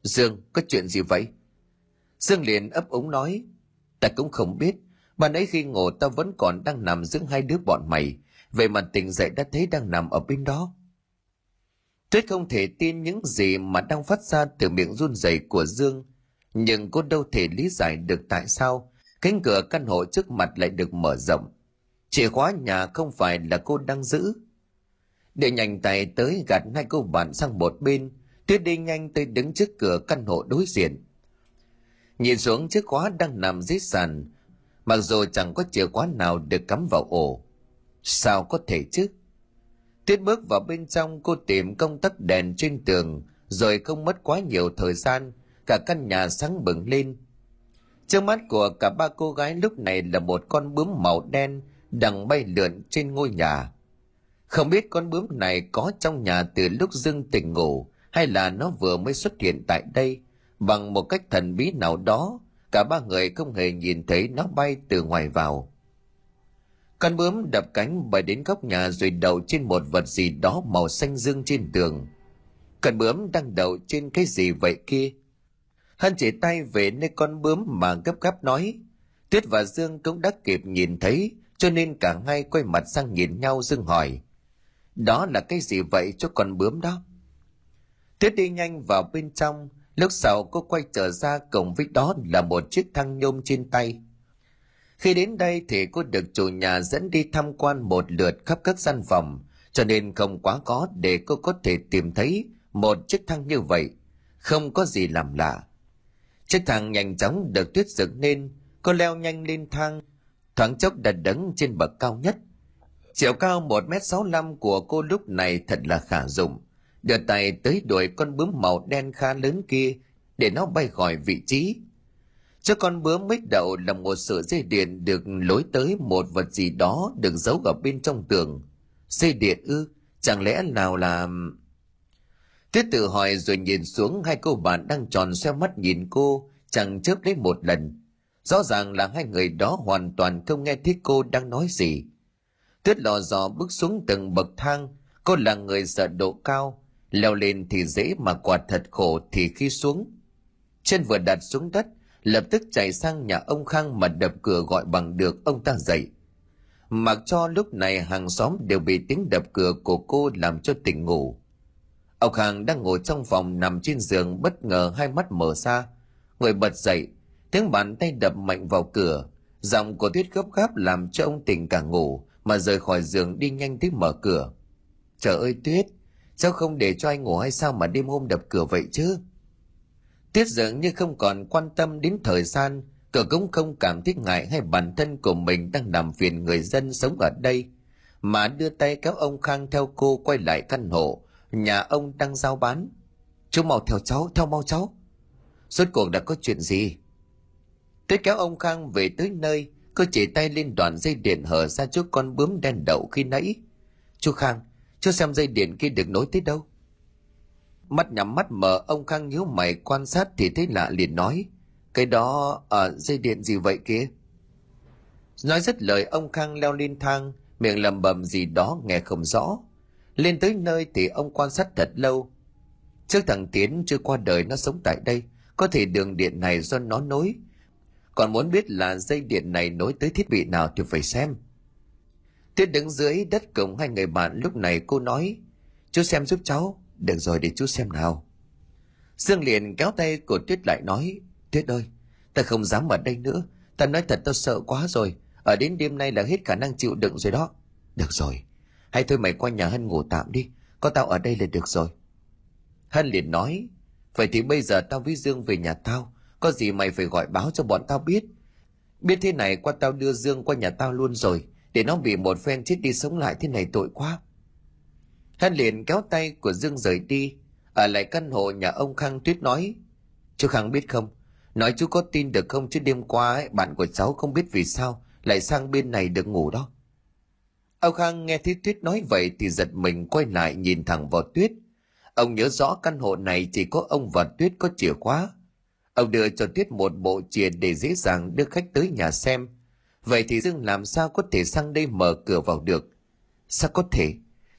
Dương, có chuyện gì vậy? Dương liền ấp ống nói, ta cũng không biết, bạn ấy khi ngủ ta vẫn còn đang nằm giữa hai đứa bọn mày, vậy mà tỉnh dậy đã thấy đang nằm ở bên đó. Tuyết không thể tin những gì mà đang phát ra từ miệng run rẩy của Dương, nhưng cô đâu thể lý giải được tại sao cánh cửa căn hộ trước mặt lại được mở rộng. Chìa khóa nhà không phải là cô đang giữ. Để nhanh tay tới gạt hai cô bạn sang một bên, Tuyết đi nhanh tới đứng trước cửa căn hộ đối diện. Nhìn xuống chiếc khóa đang nằm dưới sàn, mặc dù chẳng có chìa khóa nào được cắm vào ổ. Sao có thể chứ? Tiến bước vào bên trong cô tìm công tắc đèn trên tường, rồi không mất quá nhiều thời gian, cả căn nhà sáng bừng lên. Trước mắt của cả ba cô gái lúc này là một con bướm màu đen đang bay lượn trên ngôi nhà. Không biết con bướm này có trong nhà từ lúc Dương tỉnh ngủ hay là nó vừa mới xuất hiện tại đây bằng một cách thần bí nào đó cả ba người không hề nhìn thấy nó bay từ ngoài vào. Con bướm đập cánh bay đến góc nhà rồi đậu trên một vật gì đó màu xanh dương trên tường. Con bướm đang đậu trên cái gì vậy kia? Hân chỉ tay về nơi con bướm mà gấp gáp nói. Tuyết và dương cũng đã kịp nhìn thấy, cho nên cả hai quay mặt sang nhìn nhau dương hỏi. Đó là cái gì vậy cho con bướm đó? Tuyết đi nhanh vào bên trong lúc sau cô quay trở ra cổng với đó là một chiếc thăng nhôm trên tay. Khi đến đây thì cô được chủ nhà dẫn đi tham quan một lượt khắp các gian phòng, cho nên không quá có để cô có thể tìm thấy một chiếc thang như vậy. Không có gì làm lạ. Chiếc thang nhanh chóng được tuyết dựng lên cô leo nhanh lên thang, thoáng chốc đã đứng trên bậc cao nhất. Chiều cao một m sáu của cô lúc này thật là khả dụng đưa tay tới đuổi con bướm màu đen khá lớn kia để nó bay khỏi vị trí. Cho con bướm mít đậu là một sợi dây điện được lối tới một vật gì đó được giấu ở bên trong tường. Dây điện ư? Chẳng lẽ nào là tuyết tự hỏi rồi nhìn xuống hai cô bạn đang tròn xoe mắt nhìn cô chẳng chớp lấy một lần. Rõ ràng là hai người đó hoàn toàn không nghe thấy cô đang nói gì. Tuyết lò dò bước xuống từng bậc thang, cô là người sợ độ cao, leo lên thì dễ mà quạt thật khổ thì khi xuống. Chân vừa đặt xuống đất, lập tức chạy sang nhà ông Khang mà đập cửa gọi bằng được ông ta dậy. Mặc cho lúc này hàng xóm đều bị tiếng đập cửa của cô làm cho tỉnh ngủ. Ông Khang đang ngồi trong phòng nằm trên giường bất ngờ hai mắt mở ra. Người bật dậy, tiếng bàn tay đập mạnh vào cửa. Giọng của Tuyết gấp gáp làm cho ông tỉnh cả ngủ mà rời khỏi giường đi nhanh tới mở cửa. Trời ơi Tuyết, sao không để cho anh ngủ hay sao mà đêm hôm đập cửa vậy chứ? Tuyết dường như không còn quan tâm đến thời gian, cậu cũng không cảm thấy ngại hay bản thân của mình đang làm phiền người dân sống ở đây, mà đưa tay kéo ông Khang theo cô quay lại căn hộ, nhà ông đang giao bán. Chú mau theo cháu, theo mau cháu. Rốt cuộc đã có chuyện gì? Tuyết kéo ông Khang về tới nơi, cô chỉ tay lên đoạn dây điện hở ra chỗ con bướm đen đậu khi nãy. Chú Khang, chú xem dây điện kia được nối tới đâu? Mắt nhắm mắt mở ông Khang nhíu mày quan sát thì thấy lạ liền nói. Cái đó ở dây điện gì vậy kia? Nói rất lời ông Khang leo lên thang, miệng lầm bầm gì đó nghe không rõ. Lên tới nơi thì ông quan sát thật lâu. Trước thằng Tiến chưa qua đời nó sống tại đây, có thể đường điện này do nó nối. Còn muốn biết là dây điện này nối tới thiết bị nào thì phải xem. Tuyết đứng dưới đất cổng hai người bạn lúc này cô nói, chú xem giúp cháu, được rồi để chú xem nào. Dương liền kéo tay của Tuyết lại nói, Tuyết ơi, ta không dám ở đây nữa, ta nói thật tao sợ quá rồi, ở đến đêm nay là hết khả năng chịu đựng rồi đó. Được rồi, hay thôi mày qua nhà Hân ngủ tạm đi, có tao ở đây là được rồi. Hân liền nói, vậy thì bây giờ tao với Dương về nhà tao, có gì mày phải gọi báo cho bọn tao biết. Biết thế này qua tao đưa Dương qua nhà tao luôn rồi, để nó bị một phen chết đi sống lại thế này tội quá. Hắn liền kéo tay của Dương rời đi, ở lại căn hộ nhà ông Khang Tuyết nói, chú Khang biết không, nói chú có tin được không chứ đêm qua ấy, bạn của cháu không biết vì sao lại sang bên này được ngủ đó. Ông Khang nghe thấy Tuyết nói vậy thì giật mình quay lại nhìn thẳng vào Tuyết. Ông nhớ rõ căn hộ này chỉ có ông và Tuyết có chìa khóa. Ông đưa cho Tuyết một bộ chìa để dễ dàng đưa khách tới nhà xem. Vậy thì Dương làm sao có thể sang đây mở cửa vào được? Sao có thể?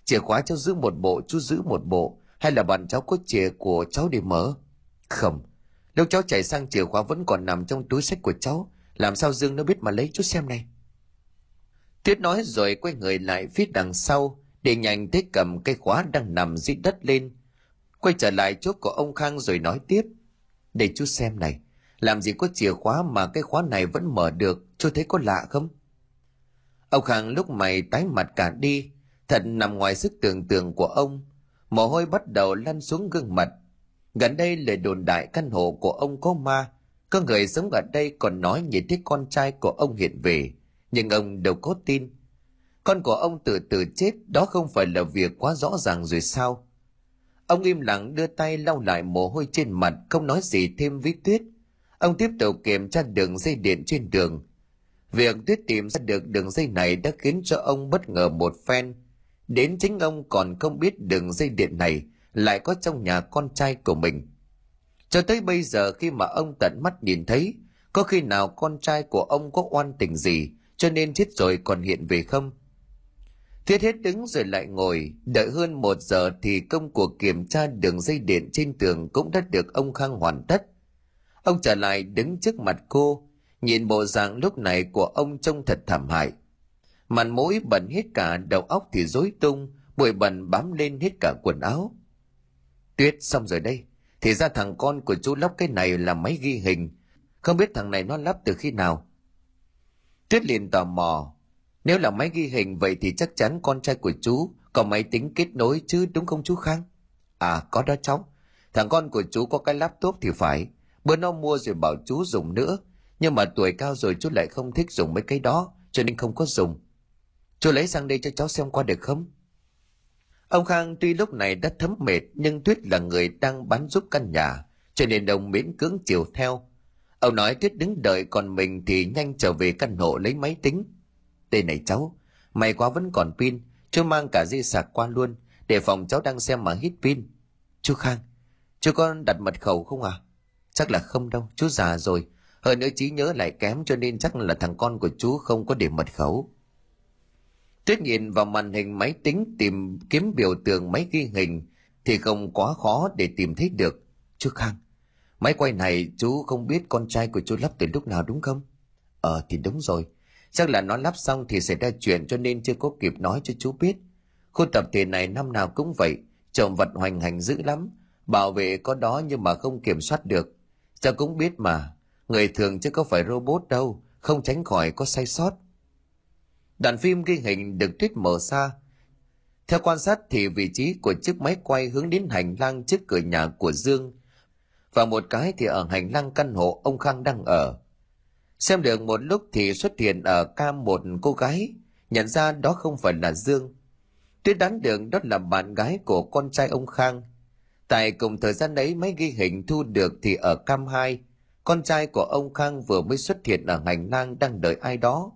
Chìa khóa cháu giữ một bộ, chú giữ một bộ. Hay là bạn cháu có chìa của cháu để mở? Không. nếu cháu chạy sang chìa khóa vẫn còn nằm trong túi sách của cháu. Làm sao Dương nó biết mà lấy chút xem này? Tuyết nói rồi quay người lại phía đằng sau để nhanh thế cầm cây khóa đang nằm dưới đất lên. Quay trở lại chỗ của ông Khang rồi nói tiếp. Để chú xem này, làm gì có chìa khóa mà cái khóa này vẫn mở được, chưa thấy có lạ không? Ông Khang lúc mày tái mặt cả đi, thật nằm ngoài sức tưởng tượng của ông. Mồ hôi bắt đầu lăn xuống gương mặt. Gần đây lời đồn đại căn hộ của ông có ma, có người sống ở đây còn nói nhìn thấy con trai của ông hiện về nhưng ông đâu có tin. Con của ông từ từ chết đó không phải là việc quá rõ ràng rồi sao? Ông im lặng đưa tay lau lại mồ hôi trên mặt không nói gì thêm với Tuyết. Ông tiếp tục kiểm tra đường dây điện trên đường. Việc Tuyết tìm ra được đường dây này đã khiến cho ông bất ngờ một phen. Đến chính ông còn không biết đường dây điện này lại có trong nhà con trai của mình. Cho tới bây giờ khi mà ông tận mắt nhìn thấy, có khi nào con trai của ông có oan tình gì cho nên chết rồi còn hiện về không? Thiết hết đứng rồi lại ngồi, đợi hơn một giờ thì công cuộc kiểm tra đường dây điện trên tường cũng đã được ông Khang hoàn tất. Ông trở lại đứng trước mặt cô, nhìn bộ dạng lúc này của ông trông thật thảm hại. Mặt mũi bẩn hết cả, đầu óc thì rối tung, bụi bẩn bám lên hết cả quần áo. Tuyết xong rồi đây, thì ra thằng con của chú lắp cái này là máy ghi hình, không biết thằng này nó lắp từ khi nào. Tuyết liền tò mò. Nếu là máy ghi hình vậy thì chắc chắn con trai của chú có máy tính kết nối chứ đúng không chú Khang? À có đó cháu. Thằng con của chú có cái laptop thì phải. Bữa nó mua rồi bảo chú dùng nữa. Nhưng mà tuổi cao rồi chú lại không thích dùng mấy cái đó cho nên không có dùng. Chú lấy sang đây cho cháu xem qua được không? Ông Khang tuy lúc này đã thấm mệt nhưng Tuyết là người đang bán giúp căn nhà cho nên ông miễn cưỡng chiều theo Ông nói Tuyết đứng đợi còn mình thì nhanh trở về căn hộ lấy máy tính. tên này cháu, may quá vẫn còn pin, chú mang cả dây sạc qua luôn, để phòng cháu đang xem mà hít pin. Chú Khang, chú có đặt mật khẩu không à? Chắc là không đâu, chú già rồi hơn nữa trí nhớ lại kém cho nên chắc là thằng con của chú không có để mật khẩu. Tuyết nhìn vào màn hình máy tính tìm kiếm biểu tượng máy ghi hình thì không quá khó để tìm thấy được. Chú khang, máy quay này chú không biết con trai của chú lắp từ lúc nào đúng không? Ờ thì đúng rồi. Chắc là nó lắp xong thì xảy ra chuyện cho nên chưa có kịp nói cho chú biết. Khu tập thể này năm nào cũng vậy, trộm vật hoành hành dữ lắm. Bảo vệ có đó nhưng mà không kiểm soát được. Cháu cũng biết mà người thường chứ có phải robot đâu không tránh khỏi có sai sót. Đoạn phim ghi hình được tuyết mở xa. Theo quan sát thì vị trí của chiếc máy quay hướng đến hành lang trước cửa nhà của dương. Và một cái thì ở hành lang căn hộ ông khang đang ở. Xem được một lúc thì xuất hiện ở cam một cô gái. Nhận ra đó không phải là dương. Tuyết đoán được đó là bạn gái của con trai ông khang. Tại cùng thời gian đấy máy ghi hình thu được thì ở cam 2, con trai của ông khang vừa mới xuất hiện ở hành lang đang đợi ai đó.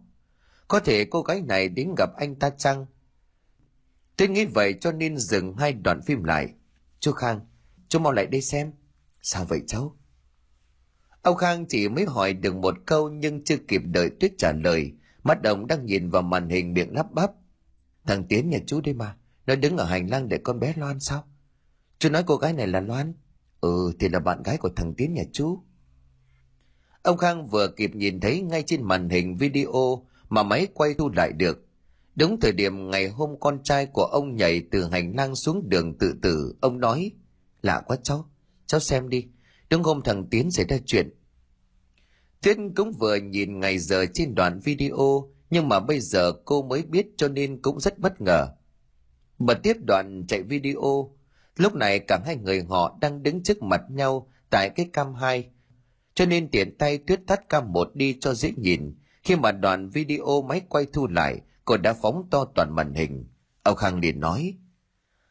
Có thể cô gái này đến gặp anh ta chăng? Tôi nghĩ vậy cho nên dừng hai đoạn phim lại. Chú khang, chú mau lại đây xem. Sao vậy cháu? Ông khang chỉ mới hỏi được một câu nhưng chưa kịp đợi tuyết trả lời. Mắt ông đang nhìn vào màn hình miệng lắp bắp. Thằng tiến nhà chú đây mà, nó đứng ở hành lang để con bé loan sao? Chú nói cô gái này là loan. Ừ thì là bạn gái của thằng tiến nhà chú ông khang vừa kịp nhìn thấy ngay trên màn hình video mà máy quay thu lại được. Đúng thời điểm ngày hôm con trai của ông nhảy từ hành lang xuống đường tự tử, ông nói, lạ quá cháu cháu xem đi, đúng hôm thằng tiến xảy ra chuyện. Tuyết cũng vừa nhìn ngày giờ trên đoạn video, nhưng mà bây giờ cô mới biết cho nên cũng rất bất ngờ. Bật tiếp đoạn chạy video, lúc này cả hai người họ đang đứng trước mặt nhau tại cái cam hai cho nên tiện tay tuyết tắt cam một đi cho dễ nhìn. Khi mà đoạn video máy quay thu lại, cô đã phóng to toàn màn hình. Ông khang liền nói,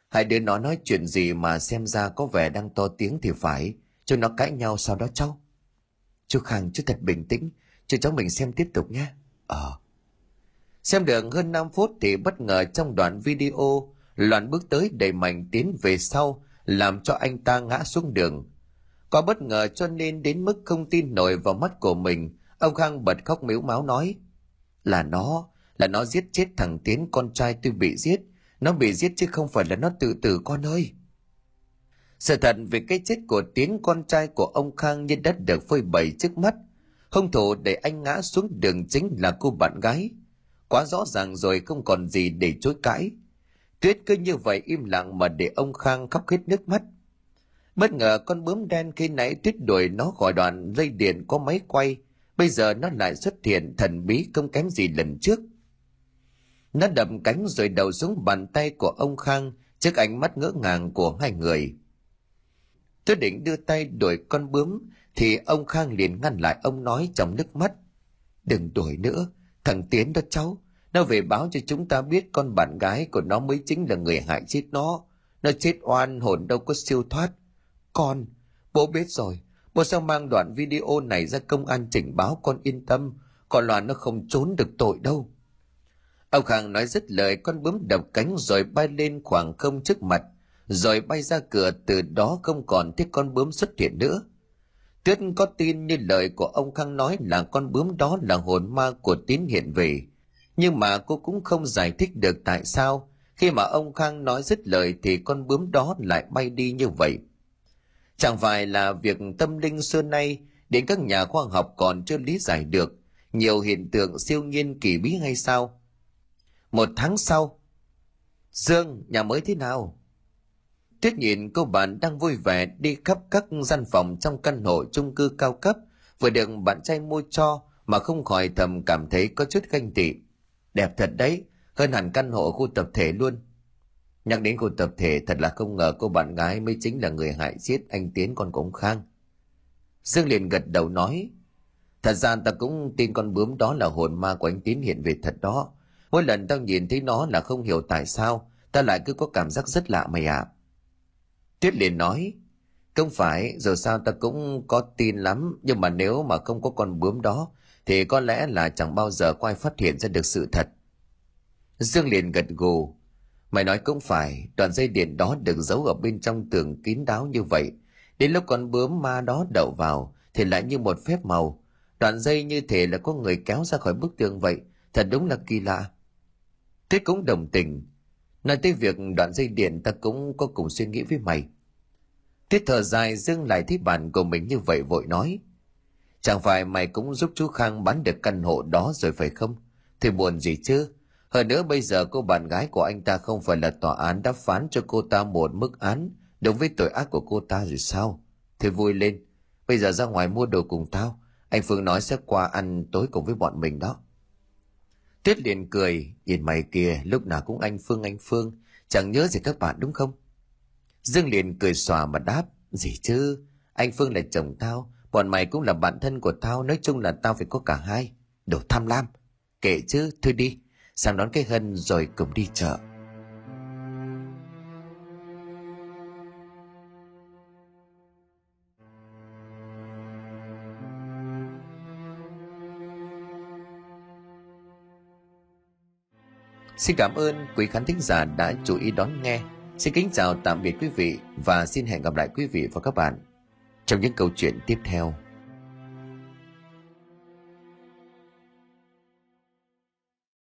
hai đứa nó nói chuyện gì mà xem ra có vẻ đang to tiếng thì phải. Cho nó cãi nhau sau đó cháu. Chú khang chú thật bình tĩnh, cho cháu mình xem tiếp tục nhé. Ờ. Xem được hơn 5 phút thì bất ngờ trong đoạn video, loạn bước tới đẩy mạnh tiến về sau, làm cho anh ta ngã xuống đường có bất ngờ cho nên đến mức không tin nổi vào mắt của mình, ông khang bật khóc miếu máu nói, là nó là nó giết chết thằng tiến, con trai tôi bị giết. Nó bị giết chứ không phải là nó tự tử, con ơi. Sự thật về cái chết của tiến, con trai của ông khang như đất được phơi bày trước mắt. Hung thủ để anh ngã xuống đường chính là cô bạn gái. Quá rõ ràng rồi, không còn gì để chối cãi. Tuyết cứ như vậy im lặng mà để ông khang khóc hết nước mắt bất ngờ con bướm đen khi nãy tuyết đuổi nó khỏi đoạn dây điện có máy quay. Bây giờ nó lại xuất hiện thần bí không kém gì lần trước. Nó đập cánh rồi đầu xuống bàn tay của ông khang, trước ánh mắt ngỡ ngàng của hai người. Tôi định đưa tay đuổi con bướm, thì ông khang liền ngăn lại ông nói trong nước mắt. Đừng đuổi nữa, thằng tiến đó cháu. Nó về báo cho chúng ta biết con bạn gái của nó mới chính là người hại chết nó. Nó chết oan hồn đâu có siêu thoát con. Bố biết rồi, bố sẽ mang đoạn video này ra công an trình báo, con yên tâm, còn Loan nó không trốn được tội đâu. Ông khang nói dứt lời, con bướm đập cánh rồi bay lên khoảng không trước mặt, rồi bay ra cửa, từ đó không còn thấy con bướm xuất hiện nữa. Tuyết có tin như lời của ông khang nói là con bướm đó là hồn ma của tín hiện về, nhưng mà cô cũng không giải thích được tại sao. Khi mà ông khang nói dứt lời thì con bướm đó lại bay đi như vậy chẳng phải là việc tâm linh xưa nay, đến các nhà khoa học còn chưa lý giải được, nhiều hiện tượng siêu nhiên kỳ bí hay sao? Một tháng sau, dương, nhà mới thế nào? Tuyết nhìn cô bạn đang vui vẻ đi khắp các gian phòng trong căn hộ chung cư cao cấp, vừa được bạn trai mua cho mà không khỏi thầm cảm thấy có chút ganh tị. Đẹp thật đấy, hơn hẳn căn hộ khu tập thể luôn nhắc đến khu tập thể, thật là không ngờ cô bạn gái mới chính là người hại giết anh tiến con của ông khang. Dương liền gật đầu nói, thật ra ta cũng tin con bướm đó là hồn ma của anh tiến hiện về thật đó. Mỗi lần tao nhìn thấy nó là không hiểu tại sao, ta lại cứ có cảm giác rất lạ mày ạ. À. tuyết liền nói, không phải, dù sao ta cũng có tin lắm, nhưng mà nếu mà không có con bướm đó, thì có lẽ là chẳng bao giờ có ai phát hiện ra được sự thật. Dương liền gật gù mày nói cũng phải, đoạn dây điện đó được giấu ở bên trong tường kín đáo như vậy. Đến lúc con bướm ma đó đậu vào, thì lại như một phép màu. Đoạn dây như thể là có người kéo ra khỏi bức tường vậy. Thật đúng là kỳ lạ. Tuyết cũng đồng tình. Nói tới việc đoạn dây điện ta cũng có cùng suy nghĩ với mày. Tuyết thở dài dưng lại thấy bạn của mình như vậy vội nói. Chẳng phải mày cũng giúp chú khang bán được căn hộ đó rồi phải không? Thì buồn gì chứ? Hơn nữa bây giờ cô bạn gái của anh ta không phải là tòa án đã phán cho cô ta một mức án. Đúng với tội ác của cô ta rồi sao? Thế vui lên. Bây giờ ra ngoài mua đồ cùng tao. Anh phương nói sẽ qua ăn tối cùng với bọn mình đó. Tuyết liền cười. Nhìn mày kìa, lúc nào cũng anh phương anh phương. Chẳng nhớ gì các bạn đúng không? Dương liền cười xòa mà đáp. Gì chứ? Anh phương là chồng tao. Bọn mày cũng là bạn thân của tao. Nói chung là tao phải có cả hai. Đồ tham lam. Kệ chứ, thôi đi sang đón cái hân rồi cùng đi chợ Xin cảm ơn quý khán thính giả đã chú ý đón nghe. Xin kính chào tạm biệt quý vị và xin hẹn gặp lại quý vị và các bạn trong những câu chuyện tiếp theo.